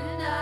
And I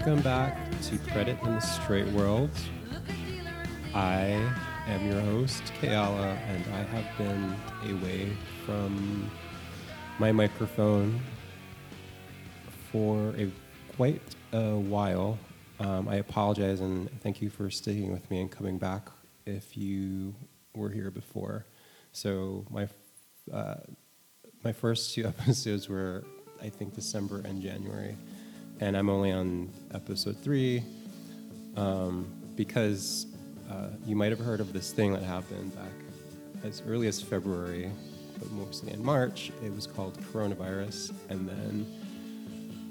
Welcome back to Credit in the Straight World. I am your host, Kayala, and I have been away from my microphone for a quite a while. Um, I apologize and thank you for sticking with me and coming back if you were here before. So my uh, my first two episodes were, I think, December and January, and I'm only on episode three um, because uh, you might have heard of this thing that happened back as early as February, but mostly in March. It was called coronavirus, and then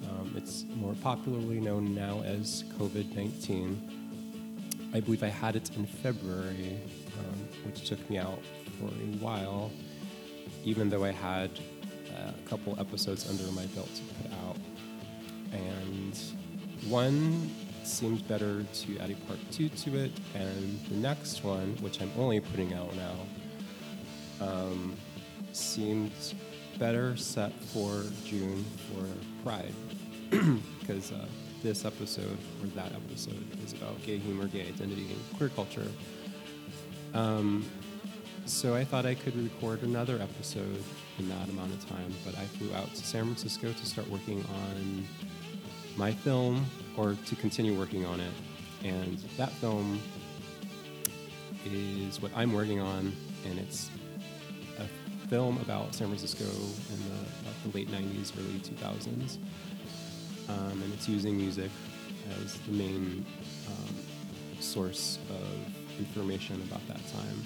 um, it's more popularly known now as COVID 19. I believe I had it in February, um, which took me out for a while, even though I had uh, a couple episodes under my belt to put. One seems better to add a part two to it, and the next one, which I'm only putting out now, um, seemed better set for June for Pride because uh, this episode or that episode is about gay humor, gay identity, and queer culture. Um, so I thought I could record another episode in that amount of time, but I flew out to San Francisco to start working on my film or to continue working on it. And that film is what I'm working on, and it's a film about San Francisco in the, the late 90s, early 2000s. Um, and it's using music as the main um, source of information about that time.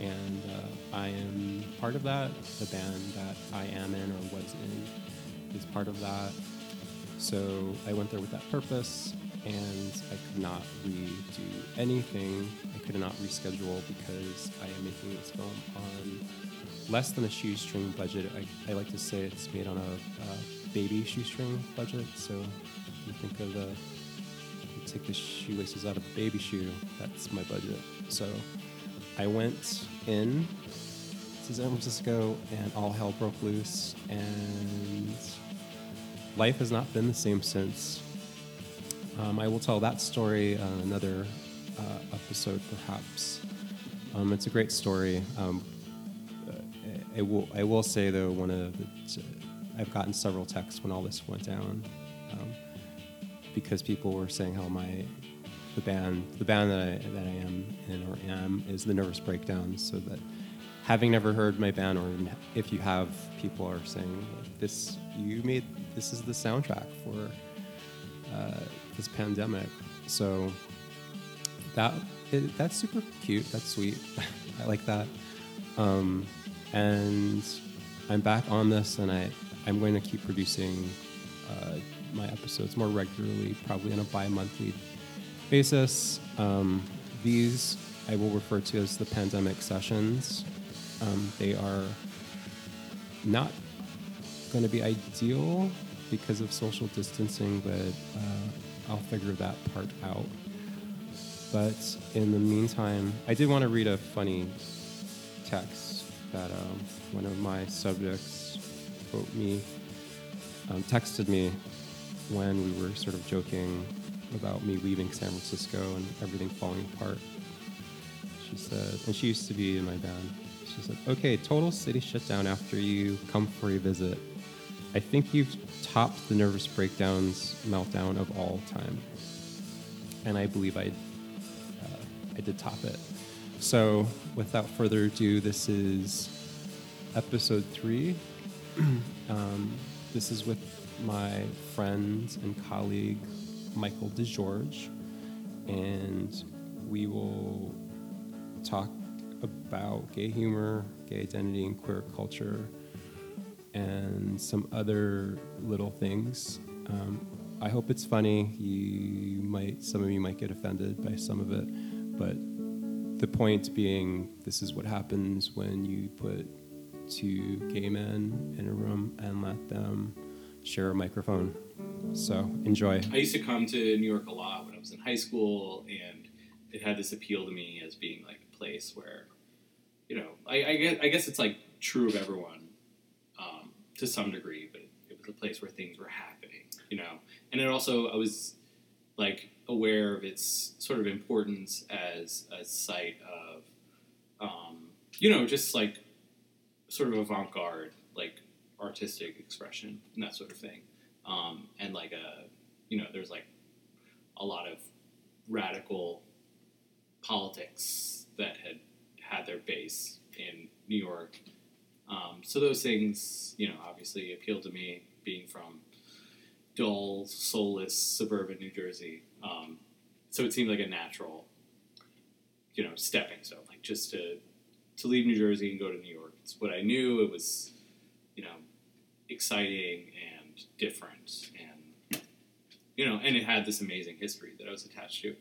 And uh, I am part of that. The band that I am in or was in is part of that. So I went there with that purpose, and I could not redo anything. I could not reschedule because I am making this film on less than a shoestring budget. I, I like to say it's made on a, uh baby shoestring budget. So you think of the you take the shoelaces out of a baby shoe. That's my budget. So I went in to San Francisco, and all hell broke loose, and life has not been the same since. Um, I will tell that story uh, another uh, episode, perhaps. Um, it's a great story. Um, uh, I will. I will say though, one of the, I've gotten several texts when all this went down, um, because people were saying how my the band the band that I that I am in or am is the Nervous Breakdown. So that having never heard my band, or if you have, people are saying this you made this is the soundtrack for uh, this pandemic. So that it, that's super cute. That's sweet. I like that. Um, and I'm back on this, and I I'm going to keep producing uh, my episodes more regularly, probably on a bi-monthly basis. Um, these I will refer to as the pandemic sessions. Um, they are not going to be ideal because of social distancing, but uh, I'll figure that part out. But in the meantime, I did want to read a funny text that um, one of my subjects wrote me, um, texted me when we were sort of joking about me leaving San Francisco and everything falling apart. She said, and she used to be in my band. She said, "Okay, total city shutdown after you come for a visit. I think you've topped the nervous breakdowns meltdown of all time, and I believe I uh, I did top it. So, without further ado, this is episode three. um, this is with my friend and colleague Michael DeGeorge, and we will talk about gay humor, gay identity, and queer culture, and some other little things. Um, I hope it's funny. You might, some of you might get offended by some of it, but the point being, this is what happens when you put two gay men in a room and let them share a microphone. So enjoy. I used to come to New York a lot when I was in high school, and it had this appeal to me as being like a place where, you know, I, I guess I guess it's like true of everyone um, to some degree, but it was a place where things were happening, you know. And it also I was like aware of its sort of importance as a site of, um, you know, just like sort of avant-garde, like artistic expression and that sort of thing. Um, and like a, you know, there's like a lot of radical politics that had had their base in New York. Um, so those things, you know, obviously appealed to me, being from dull, soulless suburban New Jersey. Um, so it seemed like a natural, you know, stepping stone, like just to to leave New Jersey and go to New York. It's what I knew. It was, you know, exciting and different, and you know, and it had this amazing history that I was attached to.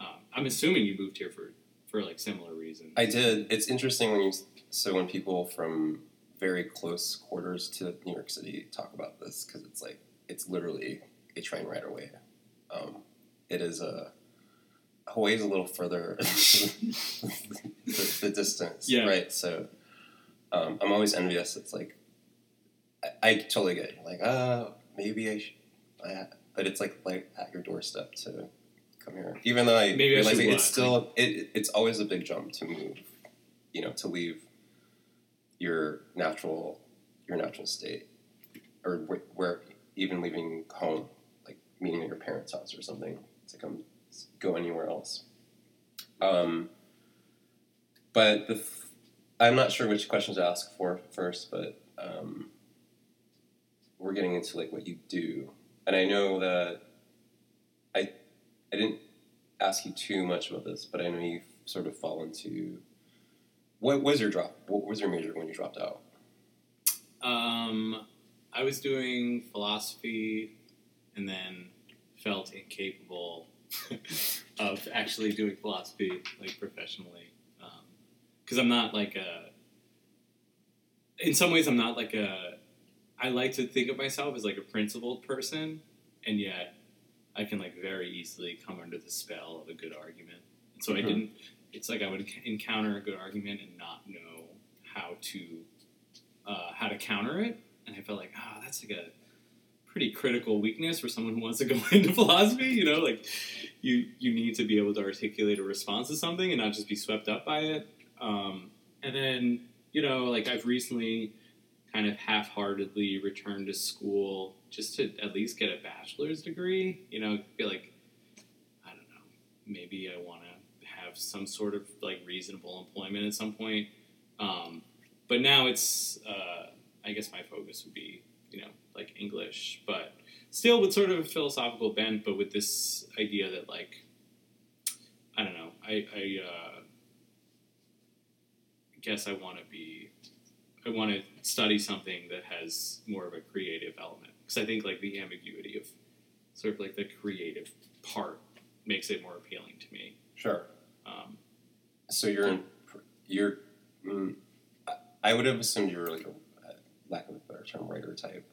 Um, I'm assuming you moved here for for like similar reasons. I did. It's interesting when you so when people from very close quarters to New York City talk about this because it's like it's literally a train ride away. Um, it is a Hawaii's a little further the, the distance, Yeah. right? So um, I'm always envious. It's like I, I totally get it. Like, uh, maybe I should, I, but it's like like at your doorstep to come here. Even though I Maybe realize like, it's still it, it's always a big jump to move. You know, to leave your natural your natural state, or where, where even leaving home, like meeting at your parents' house or something, to come go anywhere else. Um, but the f- I'm not sure which questions to ask for first, but um, we're getting into like what you do, and I know that I I didn't ask you too much about this, but I know you've sort of fall into what was your drop? What was your major when you dropped out? Um, I was doing philosophy, and then felt incapable of actually doing philosophy like professionally, because I'm not like a. In some ways, I'm not like a. I like to think of myself as like a principled person, and yet I can like very easily come under the spell of a good argument. And so I Mhm. didn't. It's like I would encounter a good argument and not know how to uh, how to counter it, and I felt like, ah, that's like a pretty critical weakness for someone who wants to go into philosophy. You know, like you you need to be able to articulate a response to something and not just be swept up by it. Um, and then you know, like I've recently kind of half-heartedly returned to school just to at least get a bachelor's degree. You know, feel like I don't know, maybe I want to have some sort of like reasonable employment at some point. Um, but now it's, uh, I guess my focus would be, you know, like English, but still with sort of a philosophical bent, but with this idea that like, I don't know, I, I uh, guess I want to be, I want to study something that has more of a creative element because I think like the ambiguity of sort of like the creative part makes it more appealing to me. Sure. Um, So you're in, you're. Mm, I- would have assumed you were like a, uh, lack of a better term, writer type,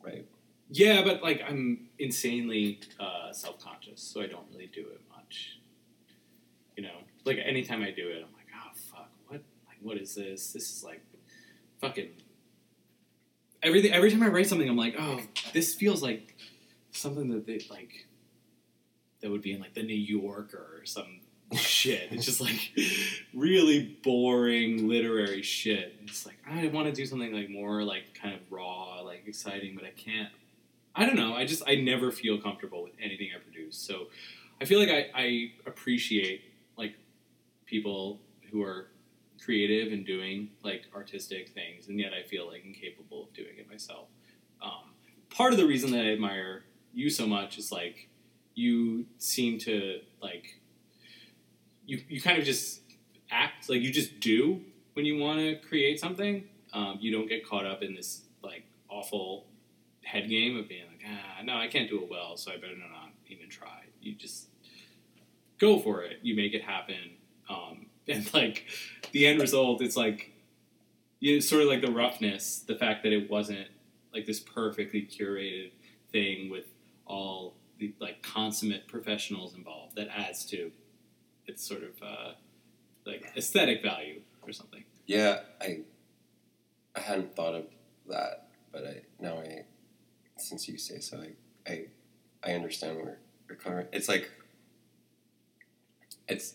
right? Yeah, but like I'm insanely uh, self conscious, so I don't really do it much. You know, like anytime I do it, I'm like, oh fuck, what? Like, what is this? This is like fucking everything. Every time I write something, I'm like, oh, this feels like something that they like that would be in like the New Yorker or some shit. It's just like really boring literary shit. It's like I want to do something like more like kind of raw like exciting, but I can't. I don't know. I just I never feel comfortable with anything I produce. So I feel like I, I appreciate like people who are creative and doing like artistic things, and yet I feel like incapable of doing it myself. Um, part of the reason that I admire you so much is like you seem to like you you kind of just act like you just do when you want to create something. Um, you don't get caught up in this like awful head game of being like, ah, no, I can't do it well, so I better not even try. You just go for it. You make it happen, um, and like the end result, it's like you sort of like the roughness, the fact that it wasn't like this perfectly curated thing with all the like consummate professionals involved that adds to its sort of uh, like aesthetic value or something. Yeah, I I hadn't thought of that, but I now I since you say so, I I, I understand where you're coming. It's like it's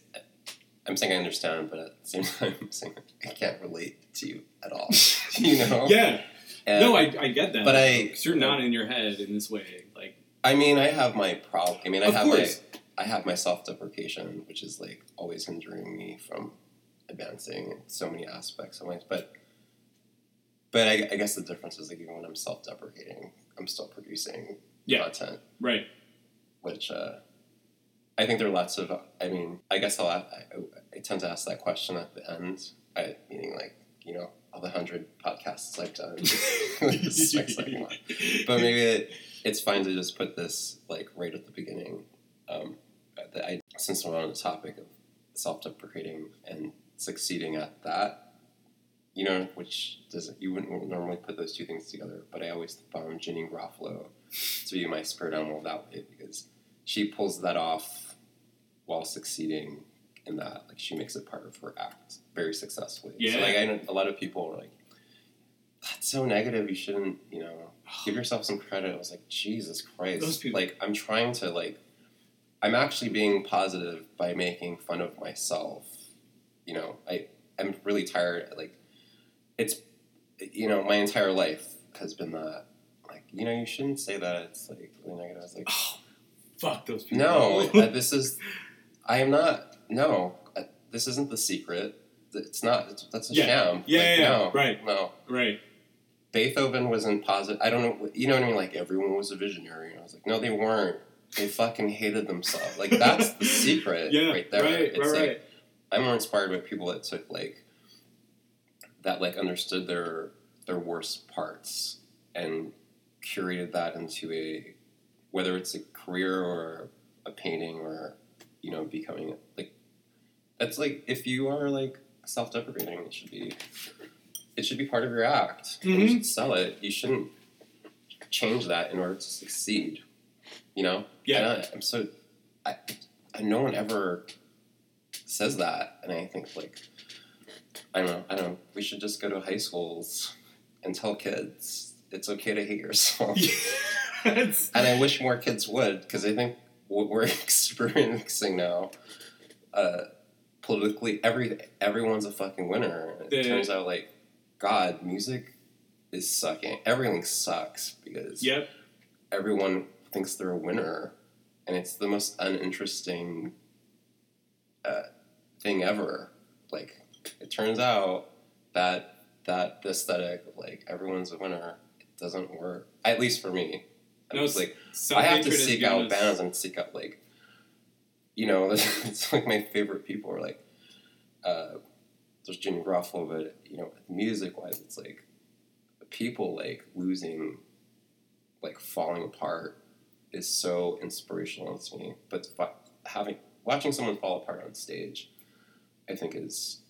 I'm saying I understand, but at the same time, I'm saying I can't relate to you at all. you know? Yeah, And, no, I, I get that. But I- because you're not in your head in this way. Like, I mean, I have my problem. I mean, I have course, my I have my self deprecation, which is like always hindering me from advancing in so many aspects of life. But but I, I guess the difference is like even when I'm self deprecating, I'm still producing Yeah. content, right? which uh, I think there are lots of. I mean, I guess I'll, I, I tend to ask that question at the end, I, meaning like you know all the hundred podcasts I've done. This my second one but maybe it, it's fine to just put this like right at the beginning. Um, I, since we're on the topic of self-deprecating and succeeding at that, you know, which doesn't you wouldn't normally put those two things together. But I always found Janeane Garofalo to be my spirit animal that way because she pulls that off while succeeding in that. Like she makes it part of her act very successfully. So Yeah. like I know a lot of people are like, that's so negative. You shouldn't, you know, give yourself some credit. I was like, Jesus Christ. Those people- Like, I'm trying to, like, I'm actually being positive by making fun of myself. You know, I, I'm really tired. Like, it's, you know, my entire life has been that. Like, you know, you shouldn't say that. It's like really negative. I was like, Oh, fuck those people. no, this is, I am not, no, uh, this isn't the secret. It's not, it's, that's a Yeah. sham. Yeah, Like, yeah, yeah. no, Right. No. right. Beethoven wasn't positive. I don't know. You know what I mean? Like everyone was a visionary. And I was like, no, they weren't. They fucking hated themselves. Like that's the secret Yeah, right there. right, it's right, like right. I'm more inspired by people that took like that, like understood their their worst parts and curated that into a whether it's a career or a painting or you know becoming like that's like if you are like self-deprecating, it should be it should be part of your act. and You mm-hmm. should sell it. You shouldn't change that in order to succeed. You know? Yeah. And I, I'm so I, I no one ever says that, and I think like I don't know. I don't know. We should just go to high schools and tell kids it's okay to hate yourself. And I wish more kids would, because I think what we're experiencing now, uh, politically, every everyone's a fucking winner. It turns out, like, God, music is sucking. Everything sucks because yep. everyone thinks they're a winner, and it's the most uninteresting uh, thing ever. Like, it turns out that that aesthetic of like everyone's a winner it doesn't work. At least for me. I No, was like. I have to seek out bands and seek out like, you know, it's like my favorite people are like, uh, there's Janeane Garofalo, but you know, music wise, it's like people like losing, like falling apart, is so inspirational to me. But having watching someone fall apart on stage, I think is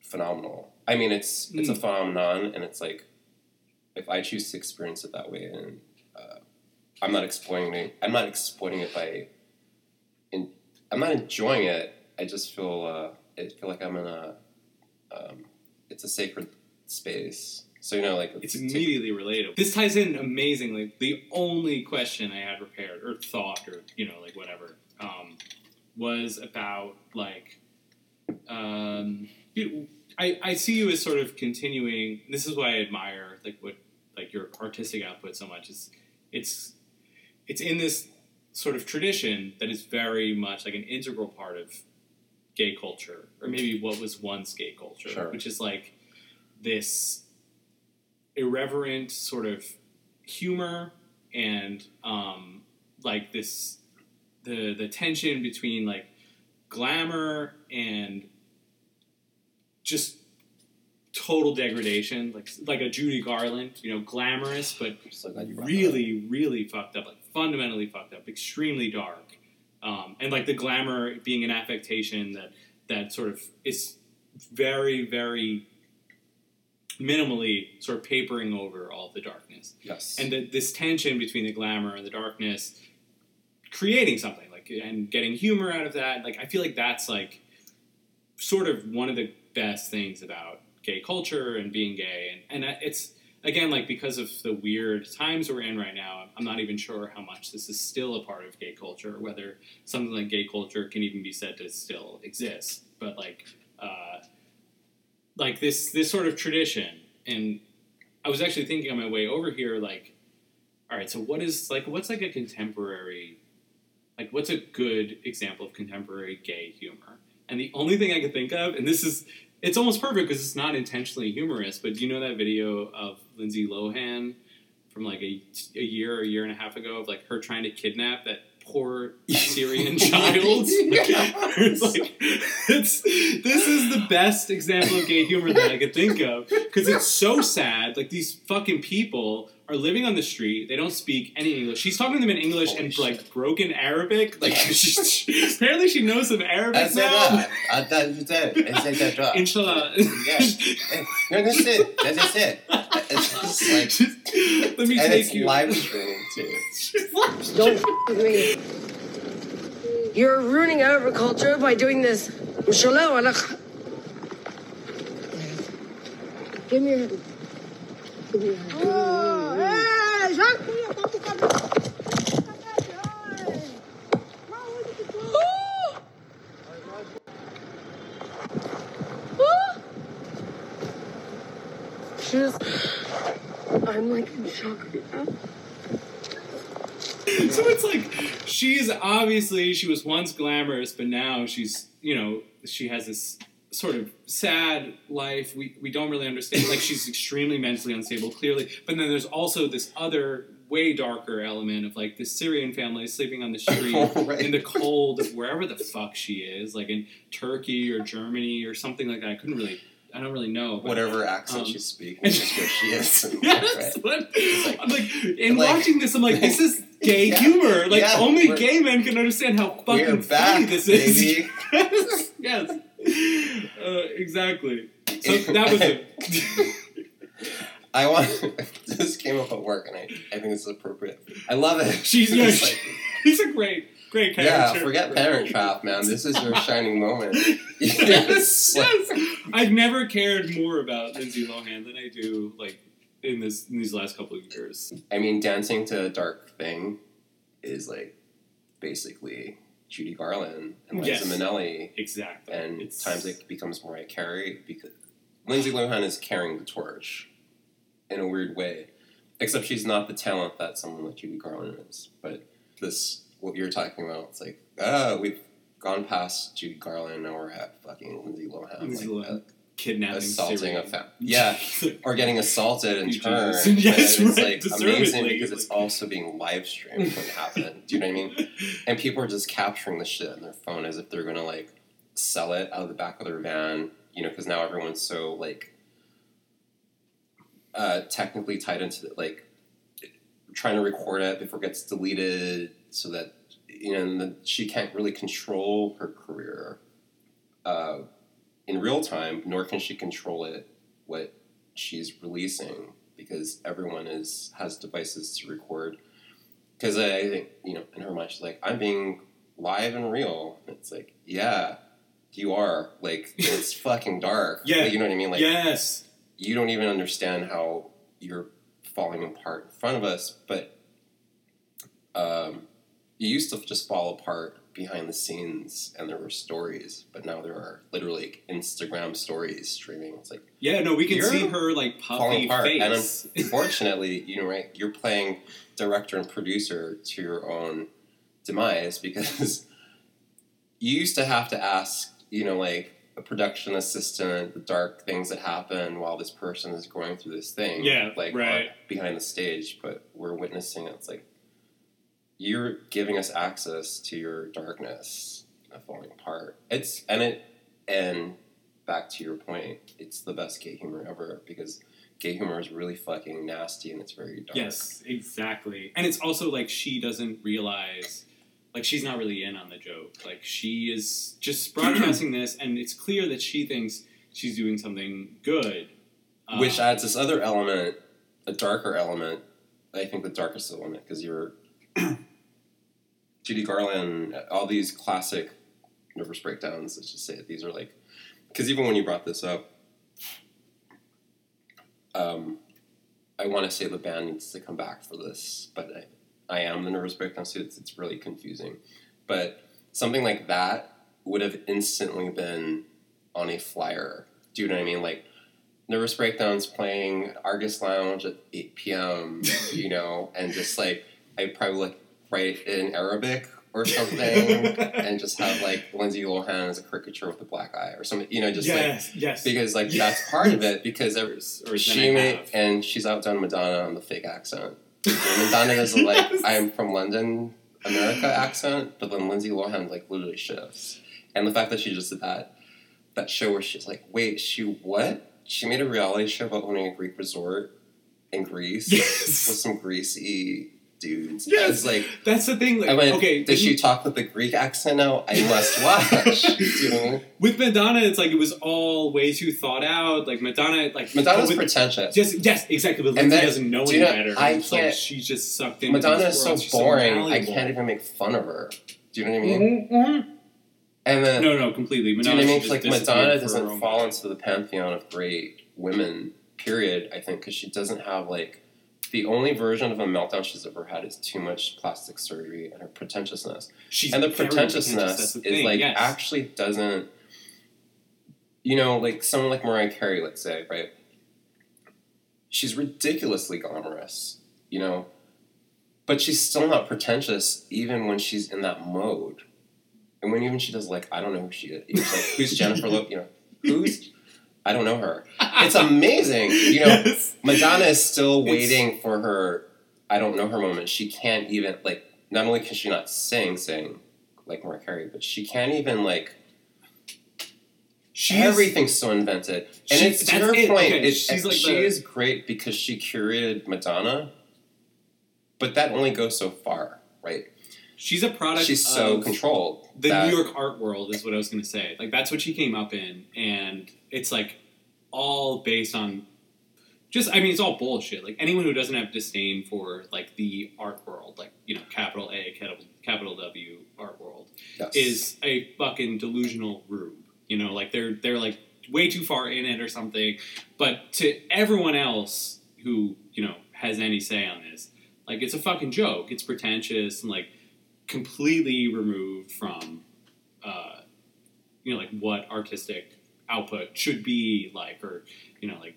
phenomenal. I mean, it's it's a Mm. phenomenon, and it's like if I choose to experience it that way, and I'm not exploiting it. I'm not exploiting it by. In, I'm not enjoying it. I just feel. Uh, I feel like I'm in a. Um, it's a sacred space. So you know, like It's immediately relatable. This ties in amazingly. The only question I had prepared or thought or you know like whatever um, was about like um, you, I I see you as sort of continuing. This is why I admire like what like like your artistic output so much. It's it's it's in this sort of tradition that is very much like an integral part of gay culture, or maybe what was once gay culture, Sure. which is like this irreverent sort of humor and um, like this the the tension between like glamour and just total degradation, like like a Judy Garland, you know, glamorous but so glad you brought really, really fucked up, like fundamentally fucked up, extremely dark, um, and like the glamour being an affectation that that sort of is very, very minimally sort of papering over all the darkness. Yes. and the, this tension between the glamour and the darkness, creating something like and getting humor out of that. Like I feel like that's like sort of one of the best things about gay culture and being gay, and and it's again, like because of the weird times we're in right now, I'm not even sure how much this is still a part of gay culture, whether something like gay culture can even be said to still exist. But like, uh, like this this sort of tradition, and I was actually thinking on my way over here, like, all right, so what is like what's like a contemporary, like what's a good example of contemporary gay humor? And the only thing I could think of, and this is it's almost perfect because it's not intentionally humorous. But do you know that video of Lindsay Lohan from like a, a year or a year and a half ago of like her trying to kidnap that poor Syrian child? it's like it's this is the best example of gay humor that I could think of because it's so sad. Like these fucking people are living on the street. They don't speak any English. She's talking to them in English Holy and shit. like broken Arabic. Like she's, apparently she knows some Arabic That's now. it. uh, That's it. It's like that drop. Inshallah. Yeah. That's it. That's it. It's like, Let me and take it's you. live streaming too. Don't f- with me. You're ruining Arab culture by doing this. Inshallah, wala Give me your hand. Give me your hand. She's. I'm like in shock right now. so it's like she's obviously she was once glamorous, but now she's you know she has this sort of sad life. We we don't really understand. Like she's extremely mentally unstable, clearly. But then there's also this other way darker element of like the Syrian family sleeping on the street Right. in the cold of wherever the fuck she is, like in Turkey or Germany or something like that. I couldn't really. I don't really know. but- Whatever accent Um, she's speaking is just where she is. Yes, Right. but like- I'm like, in like- watching this, I'm like, this is gay Yeah. humor. Like, Yeah, only gay men can understand how fucking We're funny back, this is. yes, uh, exactly. So that was it. I want. this came up at work, and I, I think it's appropriate. I love it. She's yeah, like, he's a great, great yeah, character. forget Parent Trap, man. This is your shining moment. yes, yes. I've never cared more about Lindsay Lohan than I do, like in this in these last couple of years. I mean, dancing to a dark thing is like basically Judy Garland and Liza Yes. Minnelli, Exactly. and It's- times it becomes Mariah Carey because Lindsay Lohan is carrying the torch in a weird way, except she's not the talent that someone like Judy Garland is. But this, what you're talking about, it's like, ah, we've gone past Judy Garland, now we're at fucking Lindsay Lohan, Lindsay like, Lohan. kidnapping assaulting a fa- yeah, or getting assaulted in turn. yes, and it's right, like amazing because it's like- also being live streamed when it happened. Do you know what I mean? And people are just capturing the shit on their phone as if they're gonna like sell it out of the back of their van. You know, because now everyone's so like uh, technically tied into the, like trying to record it before it gets deleted, so that you know and then she can't really control her career uh, in real time, nor can she control it what she's releasing because everyone is has devices to record. Because I think you know in her mind she's like, I'm being live and real. And it's like, yeah, you are. Like it's fucking dark. Yeah. Like, you know what I mean. Like yes. you don't even understand how you're falling apart in front of us, but um, you used to just fall apart behind the scenes and there were stories, but now there are literally like, Instagram stories streaming. It's like Yeah, no, we can see her like puffy apart. And unfortunately, you know, right, you're playing director and producer to your own demise because you used to have to ask, you know, like a production assistant the dark things that happen while this person is going through this thing. Yeah, like right. behind the stage, but we're witnessing it. It's like you're giving us access to your darkness of falling apart. It's and it and back to your point, it's the best gay humor ever because gay humor is really fucking nasty and it's very dark. Yes, exactly. And it's also like she doesn't realize, like she's not really in on the joke. Like she is just broadcasting this, and it's clear that she thinks she's doing something good. Uh, Which adds this other element, a darker element. I think the darkest element because you're Judy Garland, all these classic nervous breakdowns. Let's just say it. These are like because even when you brought this up, um, I want to say the band needs to come back for this, but I, I am the nervous breakdown, so it's, it's really confusing. But something like that would have instantly been on a flyer. Do you know what I mean? Like nervous breakdowns playing Argus Lounge at eight p.m. You know, and just like I probably like write it in Arabic or something, and just have like Lindsay Lohan as a caricature with a black eye or something. You know, just like yes, yes. because like that's part of it because every, Or she made and she's outdone Madonna on the fake accent. And Madonna is like Yes. I'm from London, America accent, but then Lindsay Lohan like literally shifts. And the fact that she just did that that show where she's like, wait, she what? She made a reality show about owning a Greek resort in Greece Yes. with some greasy dudes. Yes. It's like That's the thing. Like, I went, okay, did she talk with the Greek accent now? I must watch. You know what I mean? with Madonna? It's like it was all way too thought out. Like Madonna, like Madonna's with- pretentious. Just yes, exactly. But Lindsay doesn't know any better. I can't- she's just sucked in. Madonna is so boring. I can't even make fun of her. Do you know what I mean? Mm-hmm, mm-hmm. And then, No, no, completely. do you know what I mean? Like Madonna disappear for her doesn't fall into the pantheon of great women. Period. I think because she doesn't have like the only version of a meltdown she's ever had is too much plastic surgery and her pretentiousness. She's and the pretentiousness the is thing, like yes. actually doesn't. You know, like someone like Mariah Carey, let's say, right? She's ridiculously glamorous, you know, but she's still not pretentious even when she's in that mode. And when even she does like, I don't know who she is. Like, who's Jennifer Lopez? You know, who's? I don't know her. It's amazing. You know, Yes. Madonna is still It's- waiting for her I don't know her moment. She can't even like not only can she not sing sing like Mariah Carey, but she can't even like She everything's so invented. And She- it's to it. point, Okay, it's, she's like she the- is great because she curated Madonna, but that only goes so far, right? She's a product. She's so of controlled. The New York art world is what I was going to say. Like that's what she came up in, and it's like all based on just. I mean, it's all bullshit. Like anyone who doesn't have disdain for like the art world, like you know, capital A, capital capital W art world, Yes. is a fucking delusional rube. You know, like they're they're like way too far in it or something. But to everyone else who you know has any say on this, like it's a fucking joke. It's pretentious and like completely removed from, uh, you know, like what artistic output should be like, or you know, like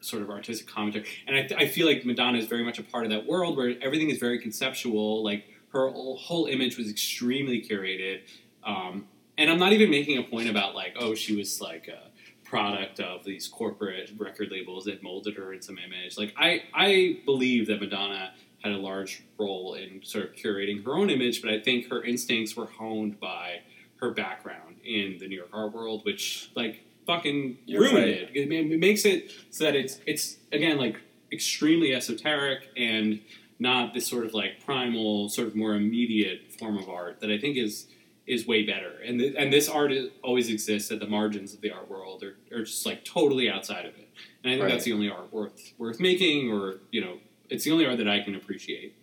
sort of artistic commentary. And I, th- I feel like Madonna is very much a part of that world where everything is very conceptual. Like her whole, image was extremely curated. Um, and I'm not even making a point about like, oh, she was like a product of these corporate record labels that molded her in some image. Like I, I believe that Madonna had a large role in sort of curating her own image, but I think her instincts were honed by her background in the New York art world, which like fucking You're ruined right. it. It, it makes it so that it's it's again like extremely esoteric and not this sort of like primal, sort of more immediate form of art that I think is is way better. And th- and this art is, always exists at the margins of the art world, or, or just like totally outside of it. And I think Right. that's the only art worth worth making, or you know, it's the only art that I can appreciate.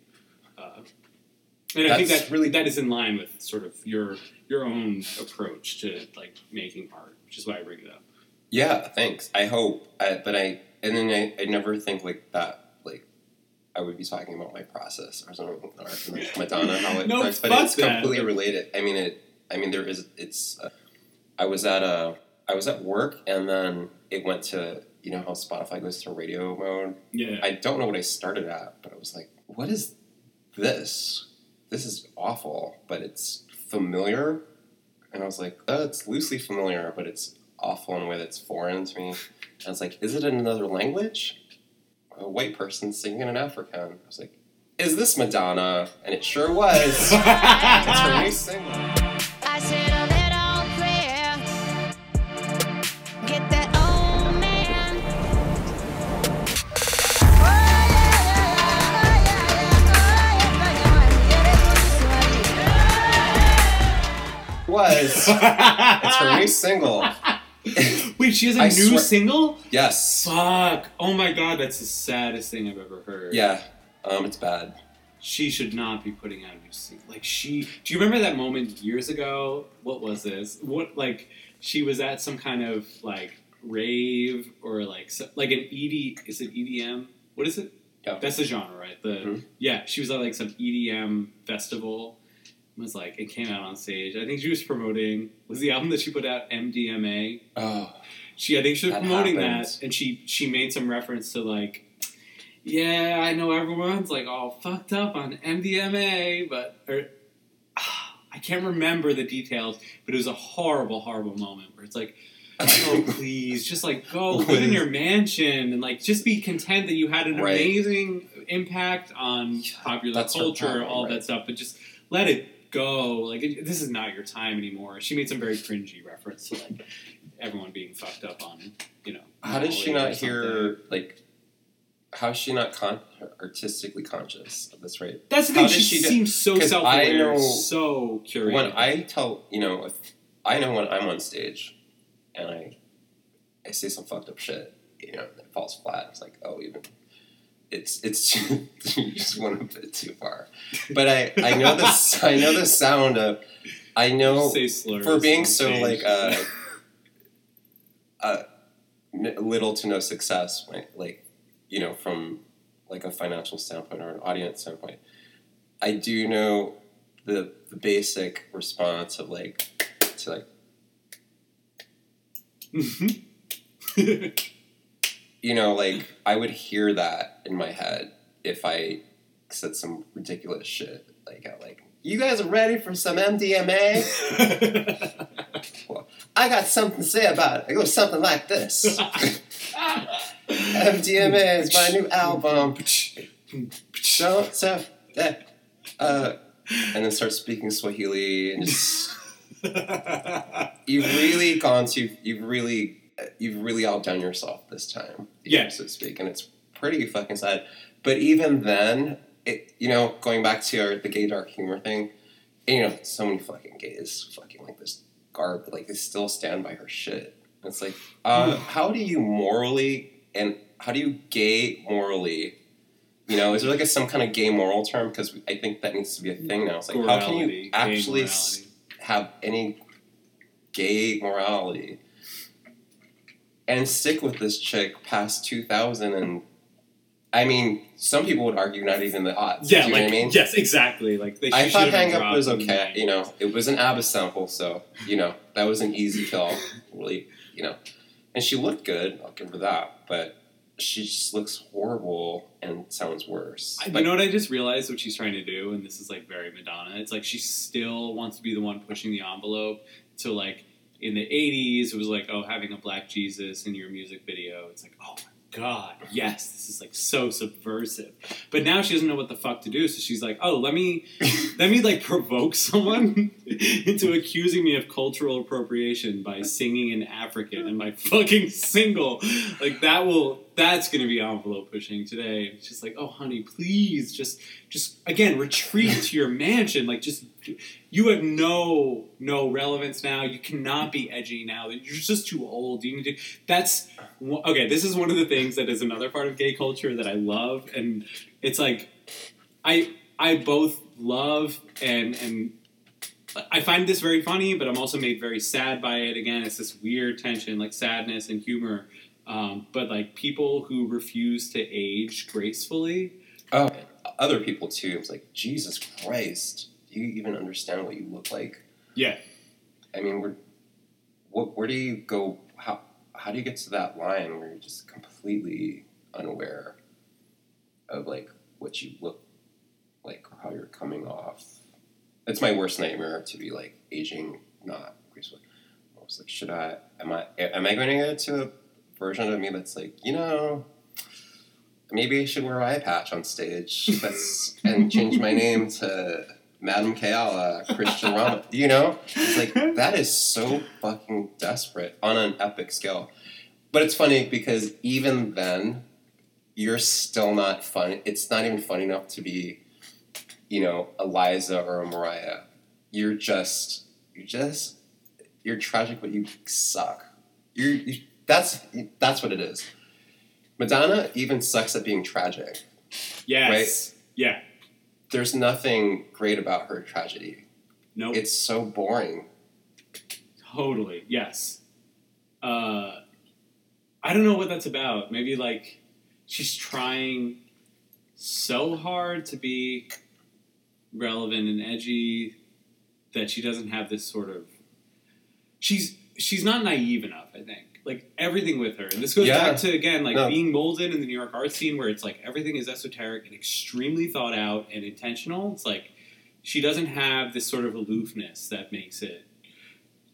Uh, and I think That's really- that is in line with sort of your your own approach to like making art, which is why I bring it up. Yeah, thanks. I hope, I, but I and then I, I never think like that. Like I would be talking about my process or something, or like Madonna how it No, works, but it's that. completely related. I mean, it. I mean, there is. It's. Uh, I was at a. I was at work, and then it went to you know how Spotify goes to radio mode. Yeah. I don't know what I started at, but I was like, what is this? This is awful, but it's familiar. And I was like, oh, it's loosely familiar, but it's awful in a way that's foreign to me. And I was like, is it in another language? A white person singing in African. I was like, is this Madonna? And it sure was. it's her new single. It's her new single. Wait, she has a I new swear- single? Yes. Fuck. Oh my god, that's the saddest thing I've ever heard. Yeah. Um, it's bad. She should not be putting out a new single. Like she do you remember that moment years ago? What was this? What like she was at some kind of like rave or like so, like an ED is it EDM? What is it? Yeah. That's the genre, right? The Mhm. yeah, she was at like some EDM festival. Was like it came out on stage. I think she was promoting was the album that she put out MDNA. Oh. She, I think she was That promoting happens. that, and she she made some reference to like, yeah, I know everyone's like all fucked up on MDMA, but or I can't remember the details, but it was a horrible, horrible moment where it's like, oh please, just like go live in your mansion and like just be content that you had an Right. amazing impact on popular That's culture, problem, all right. that stuff, but just let it go. Like it, this is not your time anymore. She made some very cringy reference to like everyone being fucked up on, you know. How did she not hear like? How is she not con- artistically conscious of this, right? That's the thing. She, she do- seems so self-aware, know- so curious. When I tell you know, if I know when I'm on stage, and I, I say some fucked up shit, you know, it falls flat. It's like, oh, even. It's it's you just went a bit too far, but I I know this I know the sound of I know for being so stage. like uh, uh, little to no success, like you know, from like a financial standpoint or an audience standpoint, I do know the the basic response of like to like you know like I would hear that in my head if I said some ridiculous shit like I like you guys are ready for some MDMA. I got something to say about it. It goes something like this. MDMA is my new album. Don't so uh, uh, and then start speaking Swahili and just you've really gone to you've really you've really outdone yourself this time. Yeah. so to speak, and it's pretty fucking sad. But even then, it you know going back to our, the gay dark humor thing, you know so many fucking gays fucking like this garb, like they still stand by her shit. And it's like, uh, how do you morally and how do you gay morally? You know, is there like a, some kind of gay moral term? Because I think that needs to be a thing now. It's like, how can you actually s- have any gay morality and stick with this chick past 2000 and I mean, some people would argue not even the odds. Yeah, like know what I mean? yes, exactly. Like they I thought Hang Up was okay. You know, it was an ABBA sample, so you know that was an easy kill. Really, you know, and she looked good. I'll give her that, but she just looks horrible and sounds worse. I- Like, you know what I just realized what she's trying to do, and this is like very Madonna. It's like she still wants to be the one pushing the envelope. So like in the '80s, it was like, oh, having a black Jesus in your music video. It's like, oh my god, yes, this is like so subversive. But now she doesn't know what the fuck to do, so she's like, oh, let me let me like provoke someone into accusing me of cultural appropriation by singing in African in my fucking single. Like that will that's gonna be envelope pushing today. It's just like, oh honey, please just just again retreat to your mansion. Like just you have no no relevance now. You cannot be edgy now. You're just too old. You need to. That's okay. This is one of the things that is another part of gay culture that I love, and it's like I I both love and and I find this very funny, but I'm also made very sad by it. Again, it's this weird tension, like sadness and humor. Um, but like people who refuse to age gracefully, Oh, other people too. It was like Jesus Christ. Do you even understand what you look like? Yeah. I mean, where, what, where do you go? How, how do you get to that line where you're just completely unaware of like what you look like, or how you're coming off? It's my worst nightmare to be like aging not gracefully. I was like, should I? Am I? Am I going to get to a version of me that's like, you know, maybe I should wear an eye patch on stage. That's and change my name to Madam Kayala, Christian Rama. You know, it's like that is so fucking desperate on an epic scale. But it's funny because even then, you're still not fun. It's not even funny enough to be, you know, Eliza or a Mariah. You're just, you're just, you're tragic, but you suck. You're, you, that's that's what it is. Madonna even sucks at being tragic. Yes. Yeah. There's nothing great about her tragedy. Nope. It's so boring. Totally. Yes. Uh, I don't know what that's about. Maybe like she's trying so hard to be relevant and edgy that she doesn't have this sort of she's she's not naive enough, I think. Like everything with her. And this goes Yeah. back to again like No. being molded in the New York art scene where it's like everything is esoteric and extremely thought out and intentional. It's like she doesn't have this sort of aloofness that makes it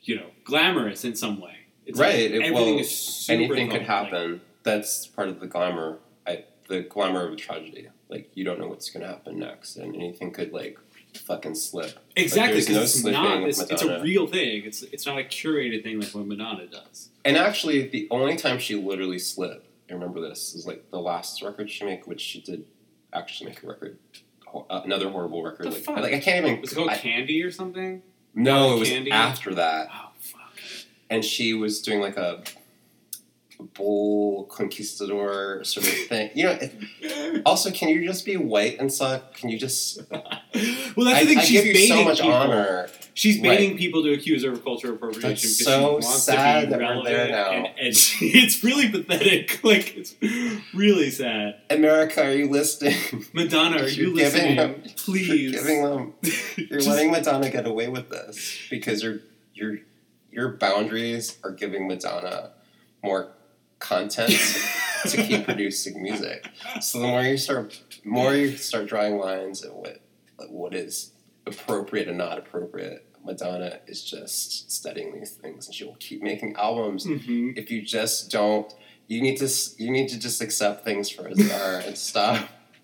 you know, glamorous in some way. It's Right, Like it- everything well, is super Anything could thought, like- happen. That's part of the glamour. I, the glamour of a tragedy. Like you don't know what's gonna happen next, and anything could like fucking slip. exactly, there's no it's slipping not. It's, it's a real thing. It's it's not a curated thing like what Madonna does. And actually, the only time she literally slipped, I remember this, is like the last record she made, which she did actually make a record, uh, another horrible record. Like, like I can't even. Was it called I- Candy or something? no, it was Candy? after that, Oh fuck! and she was doing like a bull conquistador sort of thing. You know. It, also, can you just be white and suck? Can you just? well, that's I, the thing. I she's give you baiting so much people. honor. She's Right. baiting people to accuse her of cultural appropriation That's because so she wants sad to be that we're relevant there now. and edgy. It's really pathetic. Like it's really sad. America, are you listening? Madonna, are you listening? them- Please. You're giving them. You're letting Madonna get away with this because your your your boundaries are giving Madonna more content to keep producing music. So the more you start, more you start drawing lines at what what is appropriate and not appropriate. Madonna is just studying these things, and she will keep making albums. Mhm. If you just don't, you need to you need to just accept things for as they are and stop.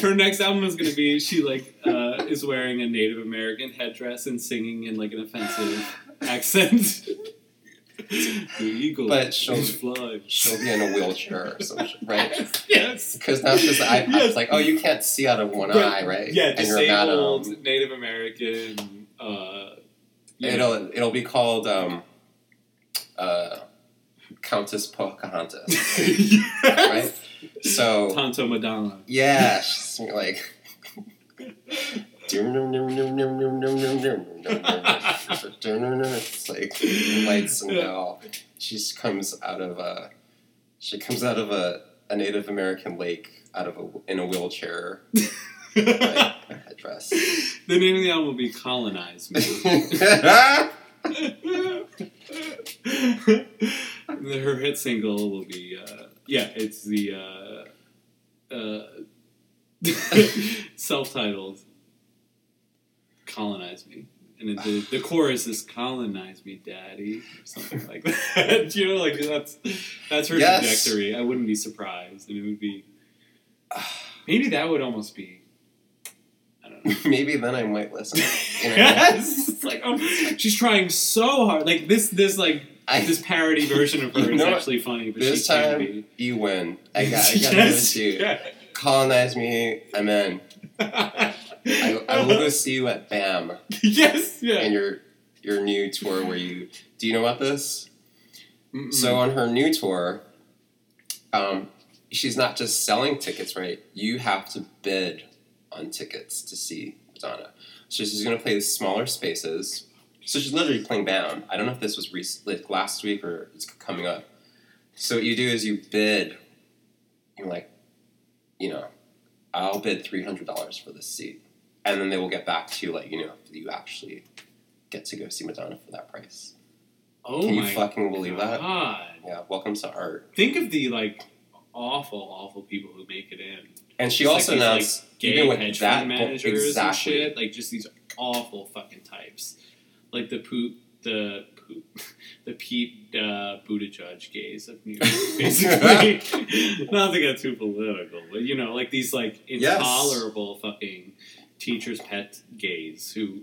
Her next album is going to be she like uh, is wearing a Native American headdress and singing in like an offensive accent. eagle But she'll- flying. She'll be in a wheelchair or something, right? Yes. Because now she's the iPad. Yes. It's like, oh, you can't see out of one Right. eye, right? Yeah, and disabled madam. Native American. Uh. It'll it'll be called um, uh, Countess Pocahontas, yes. right? So Tonto Madonna. yeah, she's like. It's like lights and bell. She comes out of a, she comes out of a, a Native American lake out of a in a wheelchair, like a headdress. The name of the album will be Colonize Me. Her hit single will be, uh, yeah, it's the uh, uh, self-titled "Colonize Me," and then the, the chorus is "Colonize Me, Daddy" or something like that. you know, like that's that's her Yes. trajectory. I wouldn't be surprised, and it would be maybe that would almost be. I don't know. Maybe then I might listen. You know? yes, it's like oh, she's trying so hard. Like this, this like I, this parody version of her You is know actually funny, but this she can't time be. you win. I got. I got to yes, give it to you. yeah. Colonize me. I'm in. I, will go see you at BAM yes, yeah. and your your new tour where you. Do you know about this? Mm-mm. So on her new tour, um, she's not just selling tickets, right? You have to bid on tickets to see Madonna. So she's going to play the smaller spaces. So she's literally playing BAM. I don't know if this was rec- like last week or it's coming up. So what you do is you bid. You're like, you know, I'll bid three hundred dollars for this seat, and then they will get back to you like, you know, if you actually get to go see Madonna for that price. Oh Can you my fucking believe that? Yeah, welcome to art. Think of the like awful, awful people who make it in. And she It's also like announced like, gay even with that managers exactly. and shit, like just these awful fucking types, like the poop, the poop, the Pete uh, Buttigieg gays of New York, basically. Not to get too political, but you know, like these like Yes. intolerable fucking teachers' pet gays who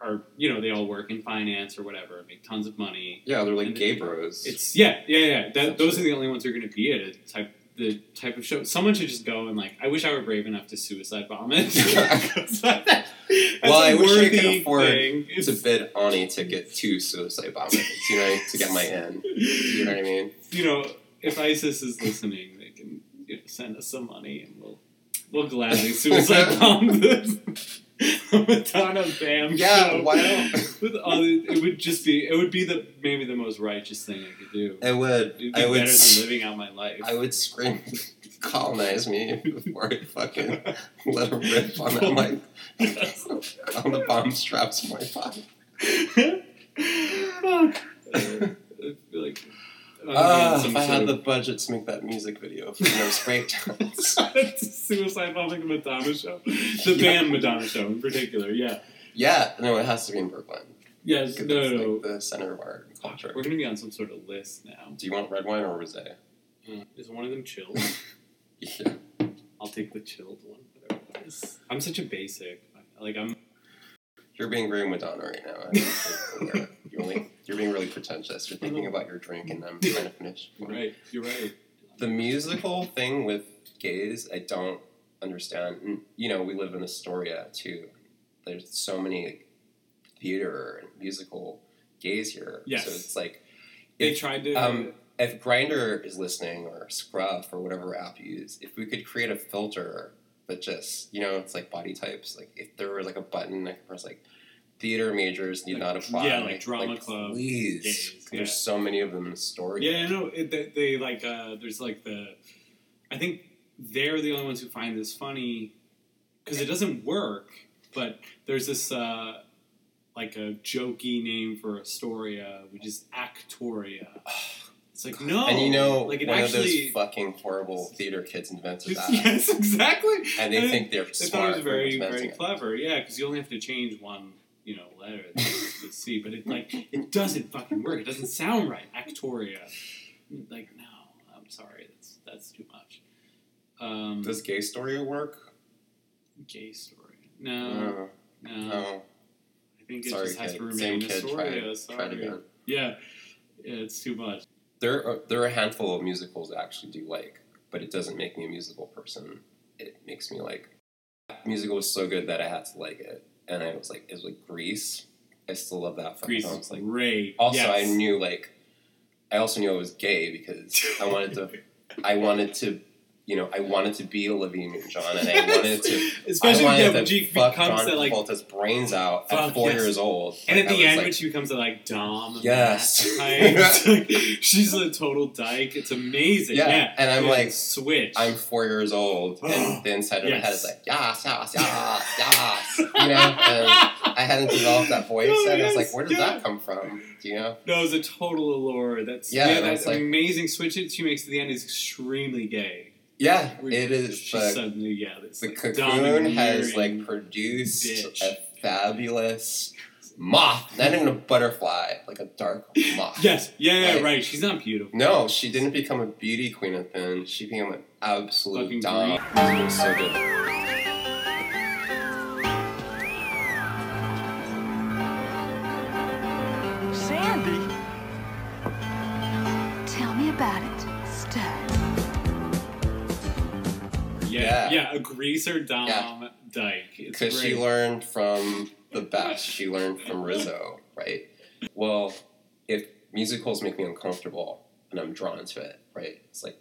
are, you know, they all work in finance or whatever, make tons of money. Yeah, they're like And gay bros. It's yeah, yeah, yeah. That, those are the only ones who are going to be at a type the type of show. Someone should just go and like. I wish I were brave enough to suicide bomb it. Well, I wish I could afford thing. to bid on a ticket to suicide bombers, you know, to get my in. You know what I mean? You know, if ISIS is listening, they can you know, send us some money and we'll we'll gladly suicide bomb this Madonna BAM Yeah, show. why don't- With all the, it would just be it would be the maybe the most righteous thing I could do. I would. It'd be I would. better s- than living out my life. I would scream, colonize me before I fucking let a rip on that, my on the bomb straps of my body. Fuck. I feel like Ah, if I had the budget to make that music video for those breakdowns. suicide bombing Madonna show, the band Madonna show in particular. Yeah. yeah, no, it has to be in Brooklyn. Yes, No. it's No. like the center of art and culture. We're gonna be on some sort of list now. Do you want red wine or rosé? Is one of them chilled? Yeah. I'll take the chilled one. Whatever it is. I'm such a basic. Like I'm. You're being very Madonna right now. I you're, you're, only, you're being really pretentious. You're thinking about your drink, and I'm trying to finish. You're right. You're right. The musical thing with gays, I don't understand. And, you know, we live in Astoria too. There's so many theater and musical gays here. Yes. So it's like They if, tried to. um, if Grindr is listening or Scruff or whatever app you use, if we could create a filter that just you know it's like body types. Like if there was like a button that press like theater majors need Like, not apply. yeah, like drama club Please, there's yeah. so many of them in Astoria. Yeah, no, it, they, they like. Uh, there's like the. I think they're the only ones who find this funny because it doesn't work. But there's this uh, like a jokey name for Astoria, which is Actoria. It's like no, And you know, like it one actually. of those fucking horrible theater kids invented that, yes, exactly. and they And think they're They smart thought it was very, very it. clever. Yeah, because you only have to change one, you know, letter to C. But it like it doesn't fucking work. It doesn't sound right. Actoria. Like no, I'm sorry. That's that's too much. Um, Does gay story work? gay story? No, No, no. no. I think it Sorry, just has kid. to Same remain kid. Try, Astoria. try Sorry. again. Yeah, yeah, it's too much. There are there are a handful of musicals I actually do like, but it doesn't make me a musical person. It makes me like that musical was so good that I had to like it, and I was like, it was like Grease. I still love that. fucking Grease song. It's like great. also I knew like I also knew I was gay because I wanted to I wanted to you know I wanted to be Olivia Newton-John and I wanted to especially I wanted yeah, to when she fuck becomes John that like Travolta's brains out at four yes. years old. And Like, at I the was end, like, when she becomes a like Dom, Yes. Matt type, it's like, she's a total dyke. It's amazing. Yeah, Yeah, and I'm Yeah, like, switch. I'm four years old, and the inside of my head is like, yes, yes, yes, yes, you know. And I hadn't developed that voice, Oh, and I was like, where did yeah. that come from? Do you know? no, it's a total allure. That's Yeah, yeah, and I that was like- amazing switch that she makes at the end is extremely gay. Yeah, Where it is. She The, suddenly, yeah, this the like, cocoon has like produced bitch. a fabulous moth, not even a butterfly, like a dark moth. Yes, yeah, yeah, Right. right. She's not beautiful. No, she didn't become a beauty queen at the end. She became an absolute Fucking dom. It was so good. Yeah, a greaser Dom Yeah. dyke. Because she learned from the best. She learned from Rizzo, right? Well, if musicals make me uncomfortable and I'm drawn to it, right? It's like,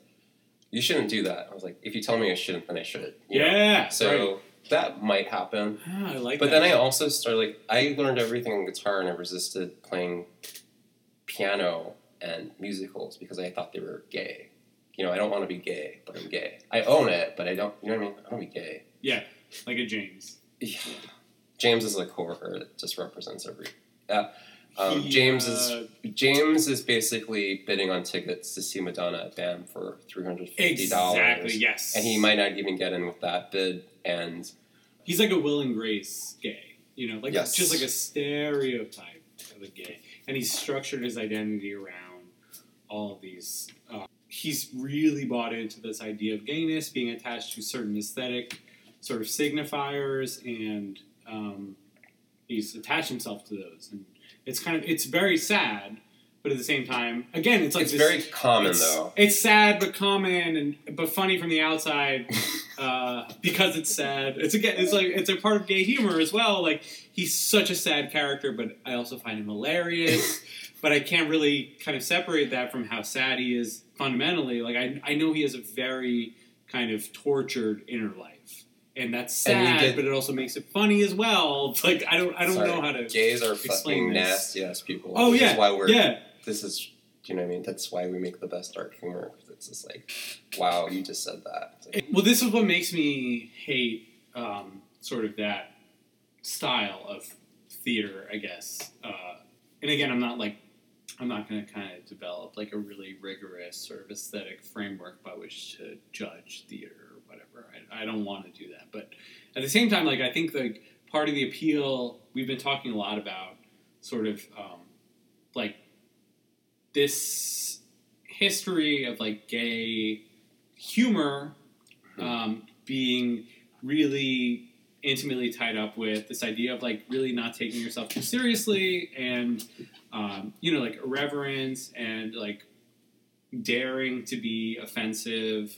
you shouldn't do that. I was like, if you tell me I shouldn't, then I should. know? Yeah, So right. that might happen. Ah, I like But that. then I also started, like, I learned everything on guitar and I resisted playing piano and musicals because I thought they were gay. You know, I don't want to be gay, but I'm gay. I own it, but I don't. You know what I mean? I don't be gay. Yeah, like a James. Yeah. James is a coworker that just represents every. Yeah. Um, He, James uh, is James is basically bidding on tickets to see Madonna at BAM for three hundred fifty dollars. Exactly. Yes. And he might not even get in with that bid. And He's like a Will and Grace gay. You know, like Yes. just like a stereotype of a gay, and he's structured his identity around all of these. He's really bought into this idea of gayness being attached to certain aesthetic sort of signifiers, and um, he's attached himself to those. And it's kind of it's very sad, but at the same time, again, it's like it's this, very common it's, though. It's sad but common and but funny from the outside uh, because it's sad. It's again, it's like it's a part of gay humor as well. Like he's such a sad character, but I also find him hilarious. but I can't really kind of separate that from how sad he is fundamentally. Like I, I know he has a very kind of tortured inner life. And that's And sad, did- but it also makes it funny as well. It's like I don't, I don't Sorry, know how to. Gays are fucking nasty ass people. Oh yeah, Is why we're. yeah. This is. You know what I mean? That's why we make the best dark humor. It's just like, wow, you just said that. Like, Well, this is what makes me hate um, sort of that style of theater, I guess. Uh, and again, I'm not like I'm not going to kind of develop like a really rigorous sort of aesthetic framework by which to judge theater or whatever. I, I don't want to do that, but at the same time, like I think like part of the appeal we've been talking a lot about, sort of um, like this history of like gay humor um, being really intimately tied up with this idea of like really not taking yourself too seriously and um, you know like irreverence and like daring to be offensive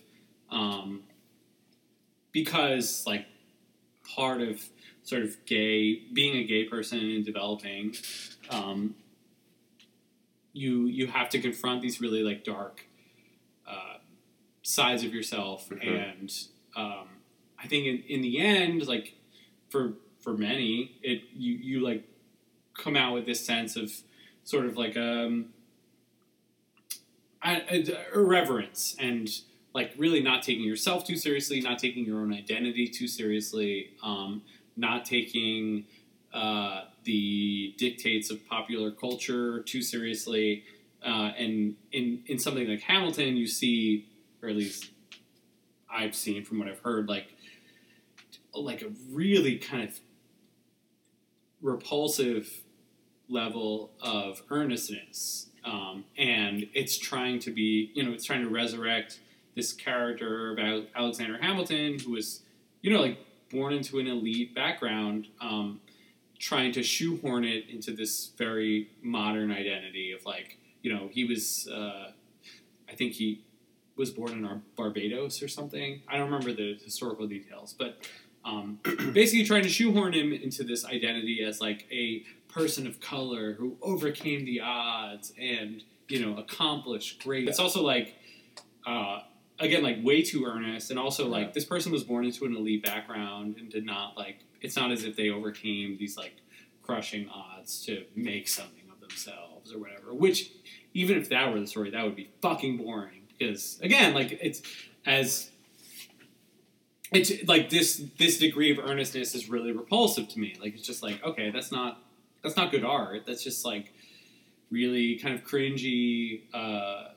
um, because like part of sort of gay being a gay person and developing um, you you have to confront these really like dark uh, sides of yourself Mhm. and um, I think in, in the end like for for many it you you like come out with this sense of sort of like um irreverence and like really not taking yourself too seriously not taking your own identity too seriously um, not taking uh, the dictates of popular culture too seriously uh, and in in something like Hamilton you see or at least I've seen from what I've heard like like a really kind of repulsive level of earnestness um, and it's trying to be you know it's trying to resurrect this character about alexander hamilton who was you know like born into an elite background um, trying to shoehorn it into this very modern identity of like you know he was uh, i think he was born in Ar- barbados or something. I don't remember the historical details but um, basically trying to shoehorn him into this identity as like a person of color who overcame the odds and you know accomplished great. It's also like uh, again like way too earnest and also like this person was born into an elite background and did not like it's not as if they overcame these like crushing odds to make something of themselves or whatever which even if that were the story that would be fucking boring because again like it's as it's like this this degree of earnestness is really repulsive to me like it's just like okay that's not that's not good art that's just like really kind of cringy uh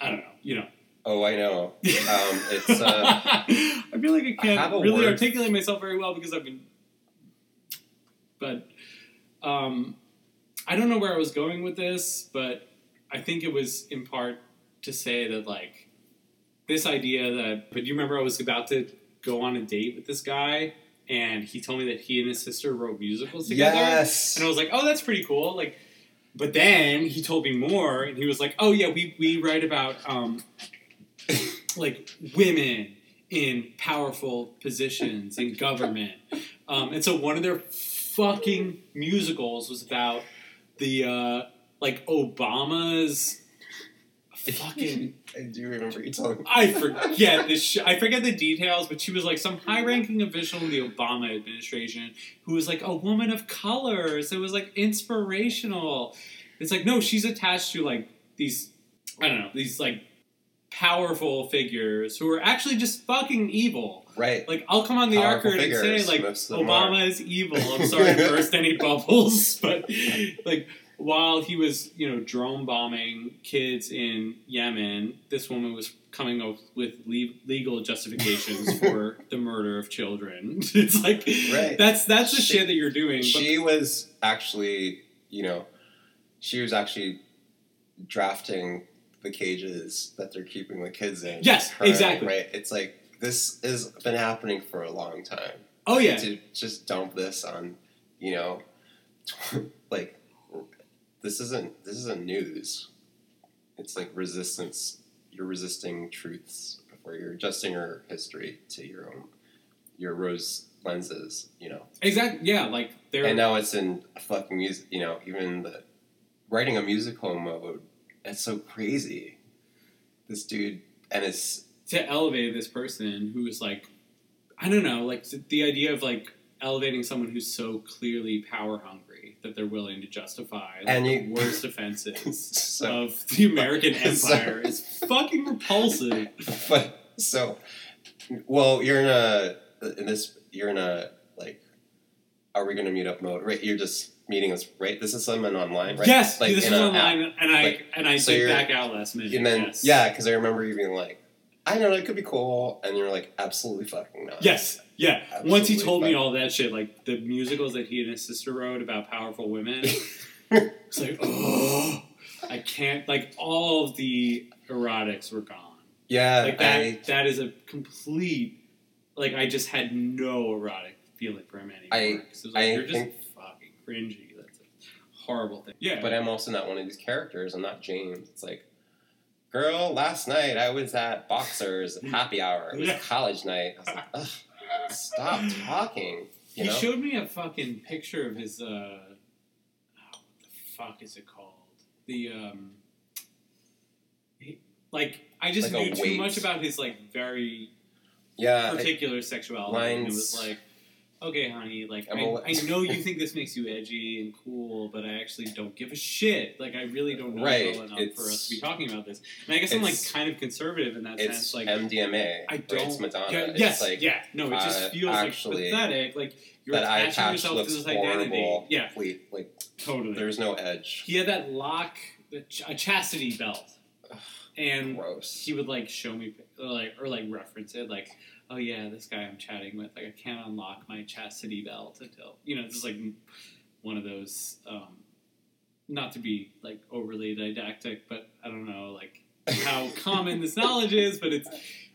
i don't know you know oh, I know. Um, it's uh, I feel like I can't a really word- articulate myself very well because I've been, but um, I don't know where I was going with this, but I think it was in part to say that like this idea that. But you remember I was about to go on a date with this guy, and he told me that he and his sister wrote musicals together. yes. And I was like, oh, that's pretty cool. Like, but then he told me more, and he was like, oh yeah, we we write about um, like women in powerful positions in government. Um, and so one of their fucking musicals was about the uh, like Obama's fucking I do remember you telling me. I forget the sh- I forget the details, but she was like some high-ranking official in the Obama administration who was like a woman of color. So it was like inspirational. It's like no, she's attached to like these I don't know these like powerful figures who are actually just fucking evil. Right. Like I'll come on the Powerful Arcade and say like most of them Obama are. is evil. I'm sorry to burst any bubbles, but like while he was you know drone bombing kids in Yemen, this woman was coming up with le- legal justifications for the murder of children. It's like Right. that's that's the She- shit that you're doing. But she was actually, you know, she was actually drafting the cages that they're keeping the kids in. Yes, Her, exactly. Right. It's like this has been happening for a long time. oh yeah, To just dump this on, you know, like this isn't this isn't news. It's like resistance. You're resisting truths before you're adjusting your history to your own, your rose lenses. You know. exactly. Yeah, like they're And now it's in fucking music. You know, even the writing a musical mode. That's so crazy. This dude and it's to elevate this person who is like, I don't know, like the idea of like elevating someone who's so clearly power hungry that they're willing to justify like, And the worst offenses so. of the American So- empire is fucking repulsive. But so, well, you're in a in this. You're in a like. Are we going to meet up mode? Right. You're just meeting us. Right. This is someone online. Right. Yes, Like this was online, app. and I Like, and I so did back out last minute. And then yes. yeah, because I remember you being like, I know it could be cool, and you're like, absolutely fucking not. Yes, yeah. Once he told me all that shit, like the musicals that he and his sister wrote about powerful women, it's like, oh, I can't. Like all of the erotics were gone. Yeah. Like that. I, that is a complete. Like I just had no erotic feeling for him anymore. I- 'Cause it was like, I you're just think- fucking cringy. That's a horrible thing. Yeah, But I'm also not one of these characters. I'm not James. It's like, girl, last night I was at Boxers happy hour. It was Yeah. college night. I was like, Ugh, stop talking. You he know? showed me a fucking picture of his. uh oh, What the fuck is it called? The um. He, like I just Like knew too much about his like very yeah. I- particular sexuality, and it was like, okay, honey, like I, I know you think this makes you edgy and cool, but I actually don't give a shit. Like I really don't know Right, well enough for us to be talking about this. And I guess I'm like kind of conservative in that it's sense. Like MDMA. I don't. It's Madonna. Yeah, It's yes. like yeah. No, it just uh, feels actually, like pathetic. Like you're attaching yourself looks to this identity. Yeah, Wait, like totally. there's no edge. he had that lock, a chastity belt, and Gross. he would like show me or like or like reference it like oh yeah this guy i'm chatting with like i can't unlock my chastity belt until you know this is like one of those um not to be like overly didactic but i don't know like how common this knowledge is but it's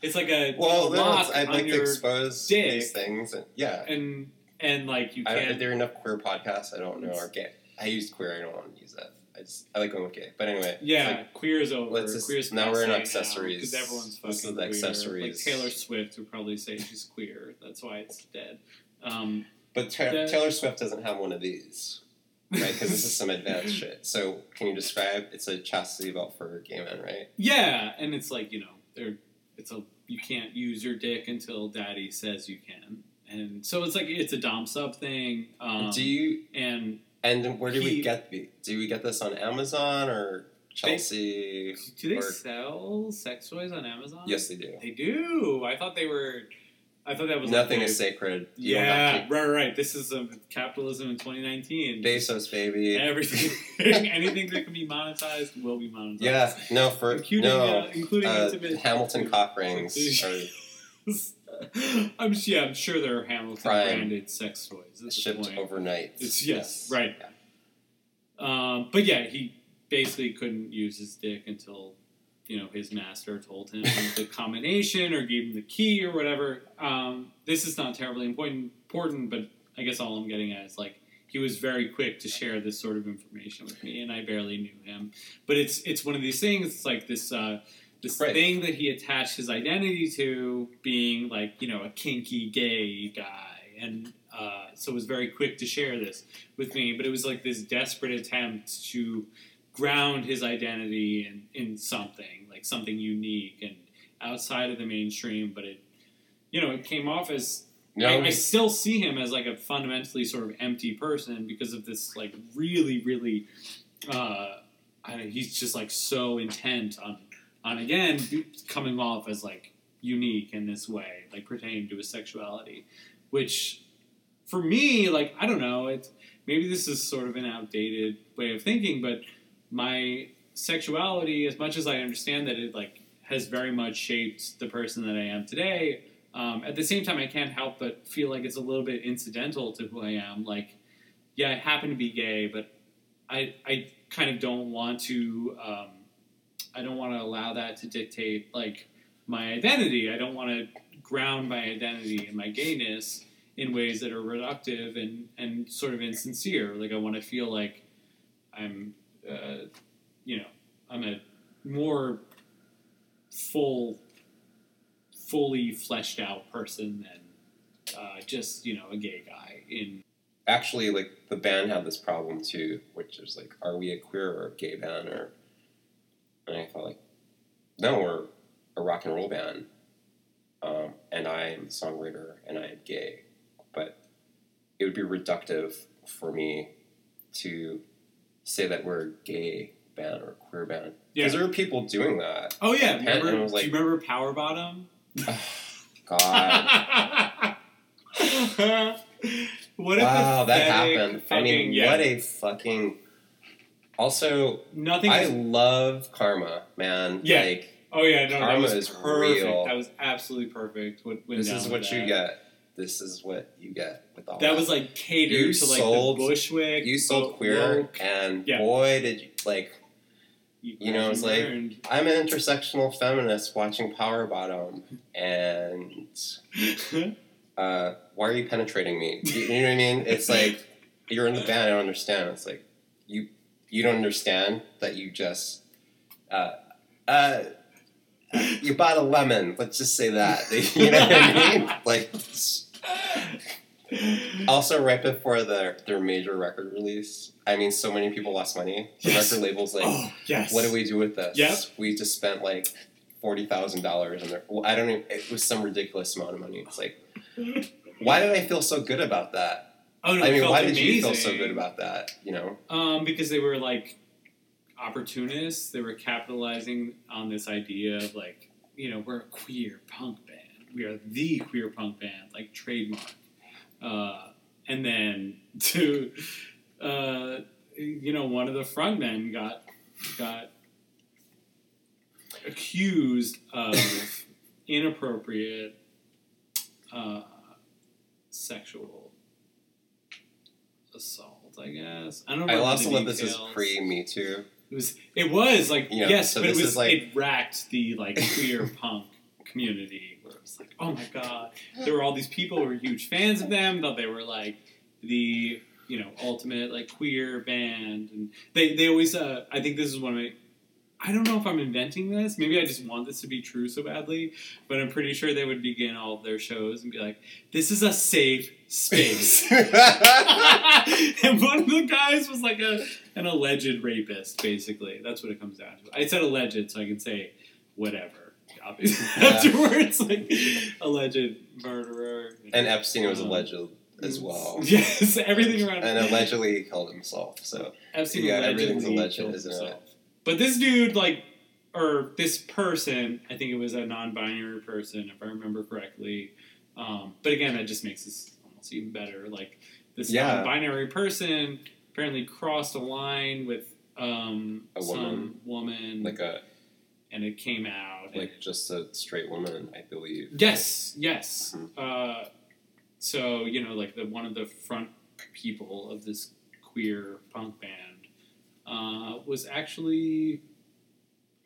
it's like a well, lock I'd on like to expose dick. these things. And, yeah. and and like you I, can't are there enough queer podcasts? I don't know. Or gay. I used queer. I don't want to use that. I just I like going with gay. But anyway. Yeah, like, queer is over. let's just- Queer's now we're in accessories. because everyone's fucking This is the queer. accessories. Like Taylor Swift would probably say she's queer. That's why it's dead. Um, But Ta- Taylor Swift doesn't have one of these, right? Because this is some advanced shit. So can you describe? It's a chastity belt for gay men, right? yeah, and it's like you know, there. It's a you can't use your dick until daddy says you can, and so it's like it's a dom sub thing. Um, do you? and And where do we get the? Do we get this on Amazon or Chelsea? do they or- sell sex toys on Amazon? yes, they do. they do. I thought they were. I thought that was Nothing like is sacred. You Yeah, right, right. This is um, capitalism in 2019. Bezos, baby. Everything, anything that can be monetized will be monetized. Yeah, no, for including no. uh, including uh, Hamilton cock rings are I'm yeah, I'm sure there are Hamilton Prime. branded sex toys. Shipped point. overnight. It's yes, right. Um, but yeah, he basically couldn't use his dick until you know his master told him the combination or gave him the key or whatever. Um, this is not terribly important, important, but I guess all I'm getting at is like he was very quick to share this sort of information with me, and I barely knew him. But it's it's one of these things. It's like this. Uh, this Right. thing that he attached his identity to being like you know a kinky gay guy and uh, so was very quick to share this with me but it was like this desperate attempt to ground his identity in, in something like something unique and outside of the mainstream but it you know it came off as No, I, I still see him as like a fundamentally sort of empty person because of this like really really uh I don't he's just like so intent on on again coming off as like unique in this way, like pertaining to his sexuality, which for me, like I don't know, it's maybe this is sort of an outdated way of thinking, but my sexuality, as much as I understand that it like has very much shaped the person that I am today, um, at the same time I can't help but feel like it's a little bit incidental to who I am. Like, yeah, I happen to be gay, but I I kind of don't want to um, I don't want to allow that to dictate like my identity. I don't want to ground my identity and my gayness in ways that are reductive and, and sort of insincere. Like I want to feel like I'm, uh, you know, I'm a more full, fully fleshed out person than uh, just you know a gay guy. In Actually, like the band had this problem too, which is like, are we a queer or a gay band? Or and I thought, like, no, we're a rock and roll band, um, and I am a songwriter and I am gay, but it would be reductive for me to say that we're a gay band or a queer band yeah. because there are people doing that. Oh yeah, remember? and it was like- do you remember Power Bottom? God, what a wow, that happened. I mean, yeah. what a fucking. Also, nothing. I is- love Karma, man. Yeah. Like, oh yeah, no, that Karma was is perfect. real. That was absolutely perfect. This is what you that. get. This is what you get with all That was like catered You to like sold- the Bushwick. you sold queer, woke- and Yeah. boy, did you like. You, You know, it's like- I'm an intersectional feminist watching Power Bottom, and uh, why are you penetrating me? You, you know what I mean? It's like you're in the band. I don't understand. It's like you you don't understand that you just uh, uh, you bought a lemon. Let's just say that. You know what I mean? Like also right before their their major record release. I mean, so many people lost money. The Yes. record labels like, oh yes. what do we do with this? Yep. We just spent like forty thousand dollars, and I don't even. It was some ridiculous amount of money. It's like, why did I feel so good about that? Oh no, I mean, why did you feel so good about that? You know, Um, because they were like opportunists. They were capitalizing on this idea of like, you know, we're a queer punk band. We are the queer punk band, like trademark. Uh, and then to, uh, you know, one of the frontmen got got accused of inappropriate uh, sexual assault. I guess I don't. Know. I lost love this is pre Me Too. It was. It was like Yeah, yes, so but it was is like- it racked the like queer punk community where it was like, oh my god, there were all these people who were huge fans of them. Thought they were like the you know ultimate like queer band, and they they always. Uh, I think this is one of my. I don't know if I'm inventing this. Maybe I just want this to be true so badly, but I'm pretty sure they would begin all their shows and be like, "This is a safe space." and one of the guys was like a an alleged rapist, basically. That's what it comes down to. I said alleged, so I can say whatever. Obviously, Yeah. afterwards, like alleged murderer. and Epstein was Um, alleged as well, Yes, everything around. Him. And allegedly he killed himself. So Epstein yeah, everything's alleged, isn't it? But this dude, like, or this person, I think it was a non-binary person, if I remember correctly. Um, but again, that just makes this almost even better. Like this Yeah. non-binary person apparently crossed a line with um, A some woman. woman, like a and it came out. like just a straight woman, I believe. Yes, yes. Mhm. Uh, so you know, like the one of the front people of this queer punk band uh, was actually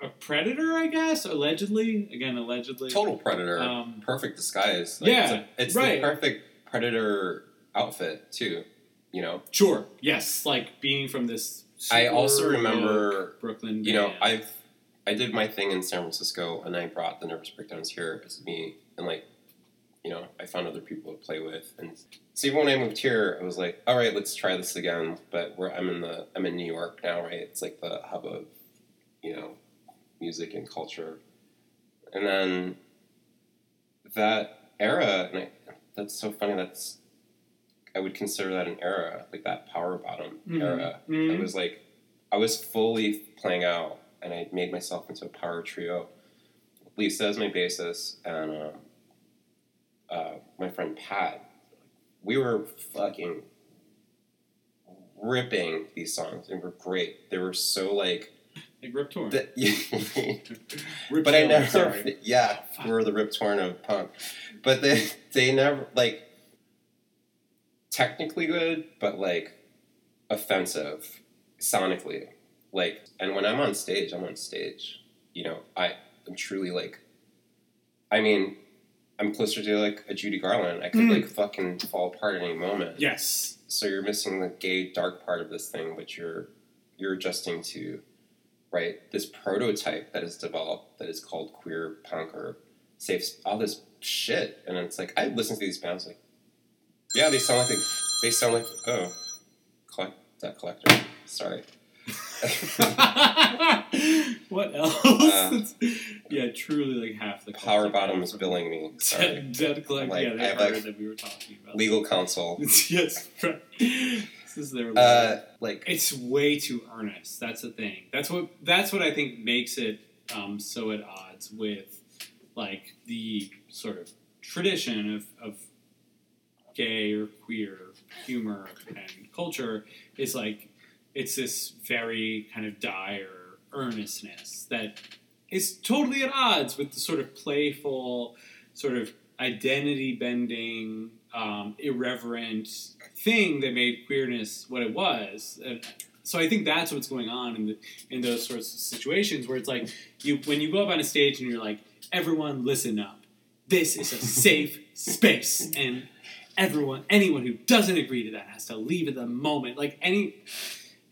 a predator, I guess, allegedly. Again, allegedly. Total predator, Um, perfect disguise. Like, yeah, it's, a- it's right. the perfect predator outfit too. You know, Sure. Yes, like being from this. I also remember, Brooklyn. you know. I've I did my thing in San Francisco, and I brought the nervous breakdowns here as me, and like, you know, I found other people to play with, and so even when I moved here, I was like, all right, let's try this again. But where I'm in the I'm in New York now, right? It's like the hub of, you know, music and culture, and then that era, and I, that's so funny. That's I would consider that an era, like that power bottom Mhm. era. Mhm. I was like, I was fully playing out, and I made myself into a power trio. Lisa is my bassist, and um, uh, my friend Pat. We were fucking ripping these songs. They were great. They were so like. Like Rip Torn. The, Rip but I never. sorry. Yeah, we were the Rip Torn of punk, but they they never like technically good, but like offensive sonically. Like, and when I'm on stage, I'm on stage. You know, I am truly like. I mean, I'm closer to like a Judy Garland. I could Mm. like fucking fall apart at any moment. Yes. So you're missing the gay dark part of this thing, which you're you're adjusting to, right? This prototype that is developed that is called queer punk or safe all this shit, and it's like I listen to these bands like, yeah, they sound like they, they sound like oh, collect that collector. Sorry. what else? Uh, yeah, truly like half the Power bottom is billing me. Dead, dead collector. Like, yeah, they heard like, that we were talking about. Legal counsel. yes, right. This is their. Uh, like it's way too earnest. That's the thing. That's what. That's what I think makes it um, so at odds with like the sort of tradition of, of gay or queer humor and culture is like it's this very kind of dire earnestness that is totally at odds with the sort of playful, sort of identity bending, um, irreverent thing that made queerness what it was. And so I think that's what's going on in the, in those sorts of situations where it's like you when you go up on a stage and you're like, everyone listen up. This is a safe space and everyone anyone who doesn't agree to that has to leave at the moment. Like any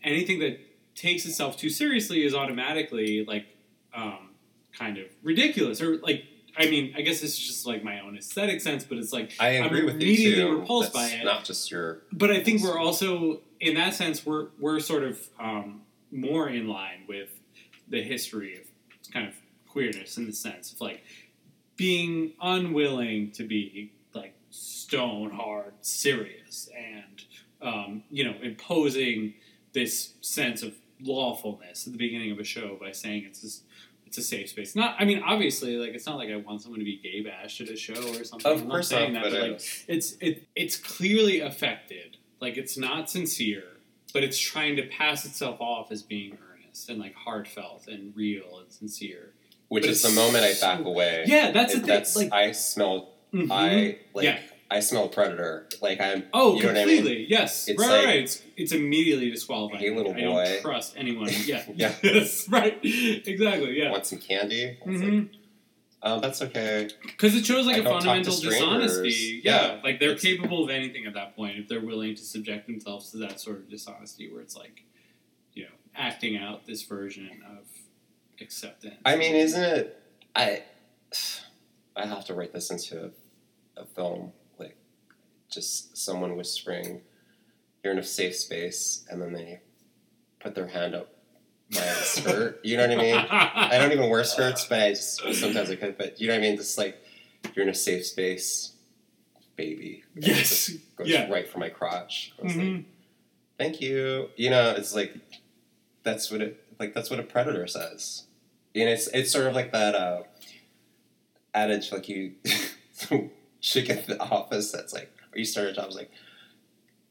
anything that takes itself too seriously is automatically like um, kind of ridiculous or like I mean I guess this is just like my own aesthetic sense, but it's like I agree I'm with you immediately too. repulsed That's by it. Not just your But I think we're also, in that sense, we're we're sort of um, more in line with the history of kind of queerness in the sense of like being unwilling to be like stone hard serious and um, you know imposing this sense of lawfulness at the beginning of a show by saying it's this, it's a safe space. Not, I mean, obviously, like it's not like I want someone to be gay bashed at a show or something. Of I'm course not saying not, that, but but like it's it it's clearly affected. Like it's not sincere, but it's trying to pass itself off as being earnest and like heartfelt and real and sincere. which But is the moment I so- back away. Yeah, that's the thing. That's like, I smell. mhm. I like. Yeah. I smell predator. Like I'm. Oh, you know what I mean? completely. Yes. It's right, like- right. It's it's immediately disqualifying. Hey, little I boy. don't trust anyone. Yeah. Yeah. yes. Right. Exactly. Yeah. Want some candy? I Mhm. like, oh, that's okay. Because it shows like I a don't talk to fundamental dishonesty. Yeah, Yeah, like they're it's- capable of anything at that point if they're willing to subject themselves to that sort of dishonesty, where it's like, you know, acting out this version of acceptance. I mean, isn't it? I. I have to write this into a, a film. Like, just someone whispering, "You're in a safe space," and then they put their hand up my skirt. You know what I mean? I don't even wear skirts, but I just, sometimes I could. But you know what I mean? Just like you're in a safe space, baby. And it Yes. just goes Yeah. right for my crotch. I was like, Mhm. thank you. You know, it's like that's what it like. That's what a predator says. And it's it's sort of like that uh, adage, like you chick at the office. That's like, you start a job. It's like,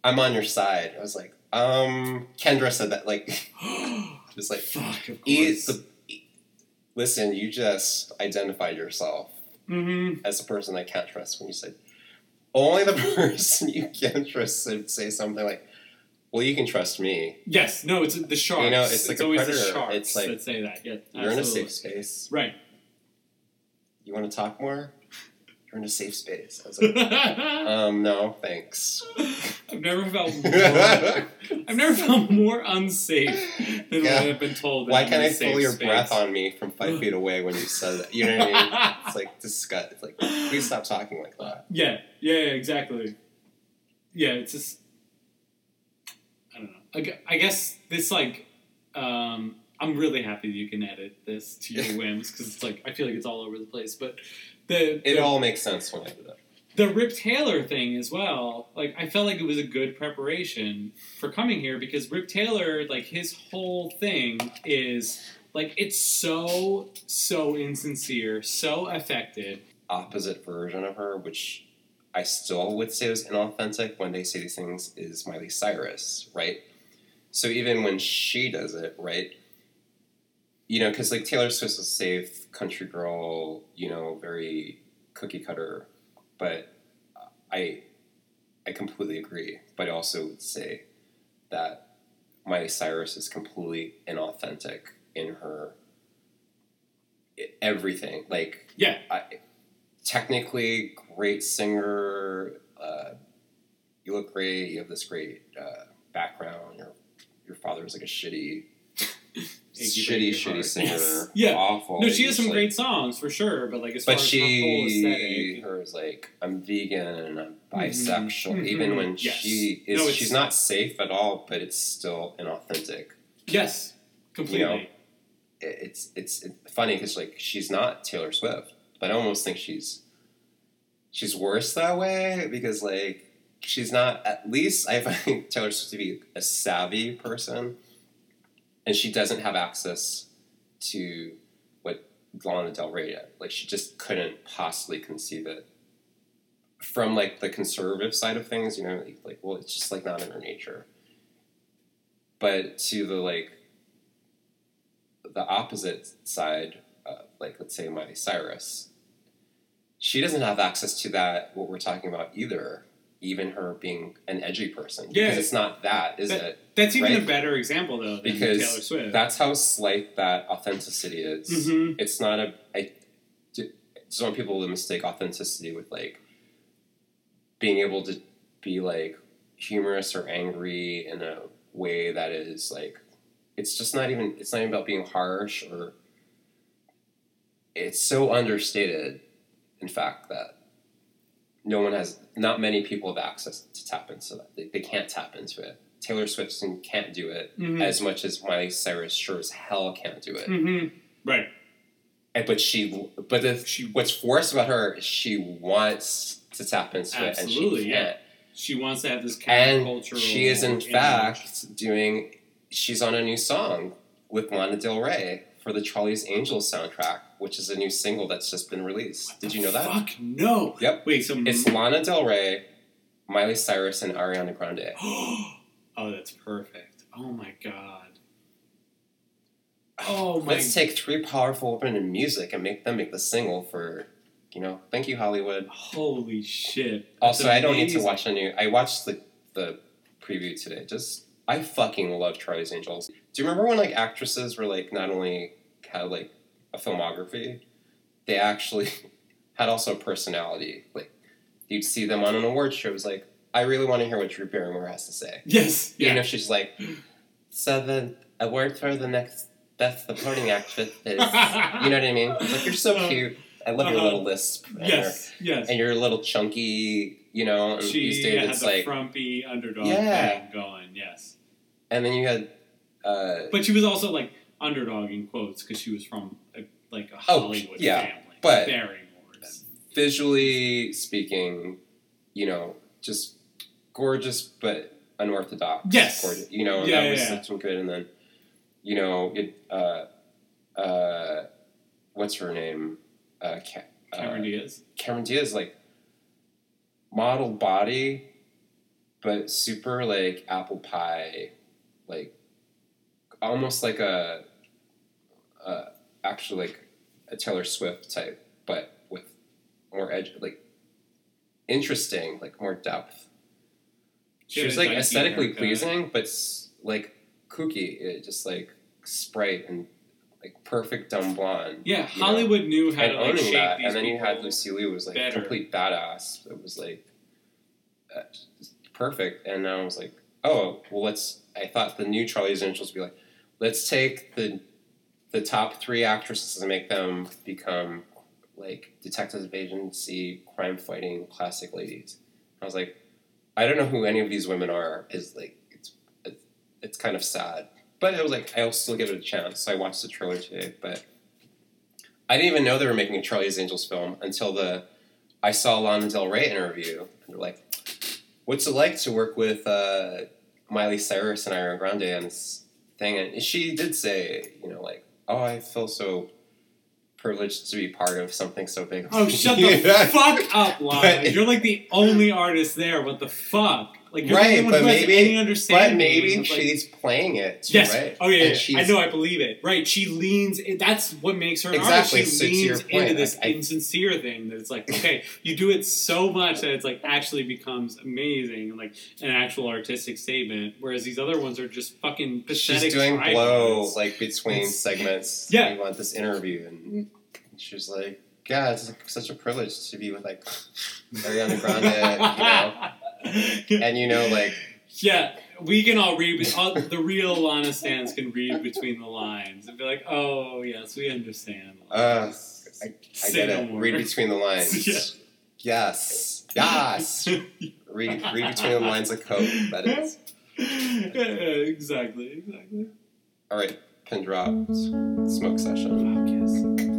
I'm on your side. I was like, um, Kendra said that. Like, just like Fuck. Of course. the. Listen, you just identified yourself Mhm. as a person I can't trust when you said only the person you can trust would say something like, "Well, you can trust me. Yes. No. It's the sharks. You know, it's like a always the predator. sharks It's like, that say that. Yeah. You're in a safe space. Right. You want to talk more? You're in a safe space." I was like, "Um, no, thanks." I've never felt more. I've never felt more unsafe than Yeah. when I've been told. That Why I'm can't in I a safe feel your space. breath on me from five feet away when you said that? You know what I mean? It's like disgust. It's like, please stop talking like that. Yeah, yeah, yeah, exactly. Yeah, it's just I don't know. I gu- I guess this like um, I'm really happy that you can edit this to your whims because it's like I feel like it's all over the place. But the It all makes sense when I did that. the Rip Taylor thing as well. Like I felt like it was a good preparation for coming here because Rip Taylor, like his whole thing is Like it's so so insincere, so affected. opposite version of her, which I still would say was inauthentic when they say these things, is Miley Cyrus, right? So even when she does it, right? You know, because like Taylor Swift is safe, country girl, you know, very cookie cutter, but I, I completely agree. But I also would say that Miley Cyrus is completely inauthentic in her everything. Like Yeah. I, technically great singer. Uh, you look great. You have this great uh, background. Your your father's like a shitty, shitty, Iggy shitty singer. Yeah. awful. No, she has some like- great songs for sure, but like as But far as her whole aesthetic, her is like, I'm vegan and I'm Mhm, bisexual. mhm, Even when yes. she is, No, she's not safe at all. But it's still inauthentic. yes, completely. You know, It's it's, it's funny because like she's not Taylor Swift, but I almost think she's she's worse that way because like she's not at least I find Taylor Swift to be a savvy person, and she doesn't have access to what Lana Del Rey did. Like she just couldn't possibly conceive it from like the conservative side of things. You know, like, well, it's just like not in her nature. But to the like the opposite side, uh, like let's say Miley Cyrus, she doesn't have access to that. What we're talking about either, even her being an edgy person, Yeah. because it's not that, is That- it? That's even Right. a better example though than Because Taylor Swift. That's how slight that authenticity is. Mhm. It's not a. I just want people to mistake authenticity with like being able to be like humorous or angry in a way that is like it's just not even it's not even about being harsh or it's so understated in fact that no one has not many people have access to tap into that they, they can't tap into it taylor swift can't do it Mhm. as much as miley cyrus sure as hell can't do it Mhm. Right. and, but she but the, She- what's forced about her is she wants to tap into it and she can't She wants to have this and countercultural. she is in image. fact doing she's on a new song with Lana Del Rey for the Charlie's Angels soundtrack, which is a new single that's just been released. Did you know that? Fuck no. Yep. Wait. So It's Lana Del Rey, Miley Cyrus, and Ariana Grande. oh, that's perfect. Oh my god. Oh my. Let's take three powerful women in music and make them make the single for, you know, thank you Hollywood. Holy shit. Also, I don't need to watch any. I watched the the preview today. Just I fucking love Charlie's Angels. Do you remember when like actresses were like not only had like a filmography, they actually had also a personality. Like you'd see them on an award show. It was like I really want to hear what Drew Barrymore has to say. Yes. Yeah. Even if she's like, so the award for the next best supporting actress is, you know what I mean? Like you're so Uh, cute. I love your uh-huh. little lisp. and your- yes. Yes. and you're a little chunky, you know. And she these days had it's the like, frumpy underdog Yeah. thing going. Yes. and then you had, uh, But she was also like underdog in quotes because she was from a, like a Oh, Hollywood yeah, family. but- Barrymores. visually speaking, you know, just gorgeous but unorthodox. Yes. gorgeous, you know, Yeah, that yeah, was yeah. such a good. And then, you know, it, uh, uh, what's her name? Uh, Ca- Cameron uh, Diaz. Cameron Diaz, like model body, but super like apple pie, like almost like a, uh, actually like a Taylor Swift type, but with more edge, like interesting, like more depth. She was like aesthetically pleasing, but like kooky, it just like sprite and like perfect dumb blonde Yeah, you know, Hollywood knew how and to like shape that. these And then you had. Lucy Liu, who was like better. a complete badass. It was like uh, perfect. And now I was like, oh, well, let's. I thought the new Charlie's Angels would be like, let's take the the top three actresses and make them become like detectives of agency, crime fighting, classic ladies. I was like, I don't know who any of these women are. Is like it's it's, kind of sad. But it was like I'll still give it a chance. So I watched the trailer today, but I didn't even know they were making a Charlie's Angels film until the I saw Lana Del Rey interview, and they're like, "What's it like to work with uh, Miley Cyrus and Ariana Grande on this thing?" And she did say, you know, like oh, I feel so privileged to be part of something so big. Oh, shut the fuck up, Lana. You're like the only artist there. What the fuck? Like you're the Right, only one but has maybe, any understanding. but maybe of, like- she's playing it, too, Yes. right? Oh yeah. Yeah. I know. I believe it. Right. She leans. That's what makes her an Exactly, artist. She leans point, into this I- insincere thing that it's like, okay, you do it so much that it's like actually becomes amazing and like an actual artistic statement. Whereas these other ones are just fucking pathetic. She's doing blow like between It's- segments. Yeah. we want this interview, and she's like, "Yeah, it's like such a privilege to be with like Ariana Grande, you know." And you know, like, Yeah, we can all read. All, the real Lana stands can read between the lines and be like, "Oh yes, we understand." uh, I, I get no it. more. Read between the lines. Yeah. Yes, yes. read, read between the lines of code. That is. Yeah, exactly, exactly. All right, pin drop. Smoke session. Fuck yes.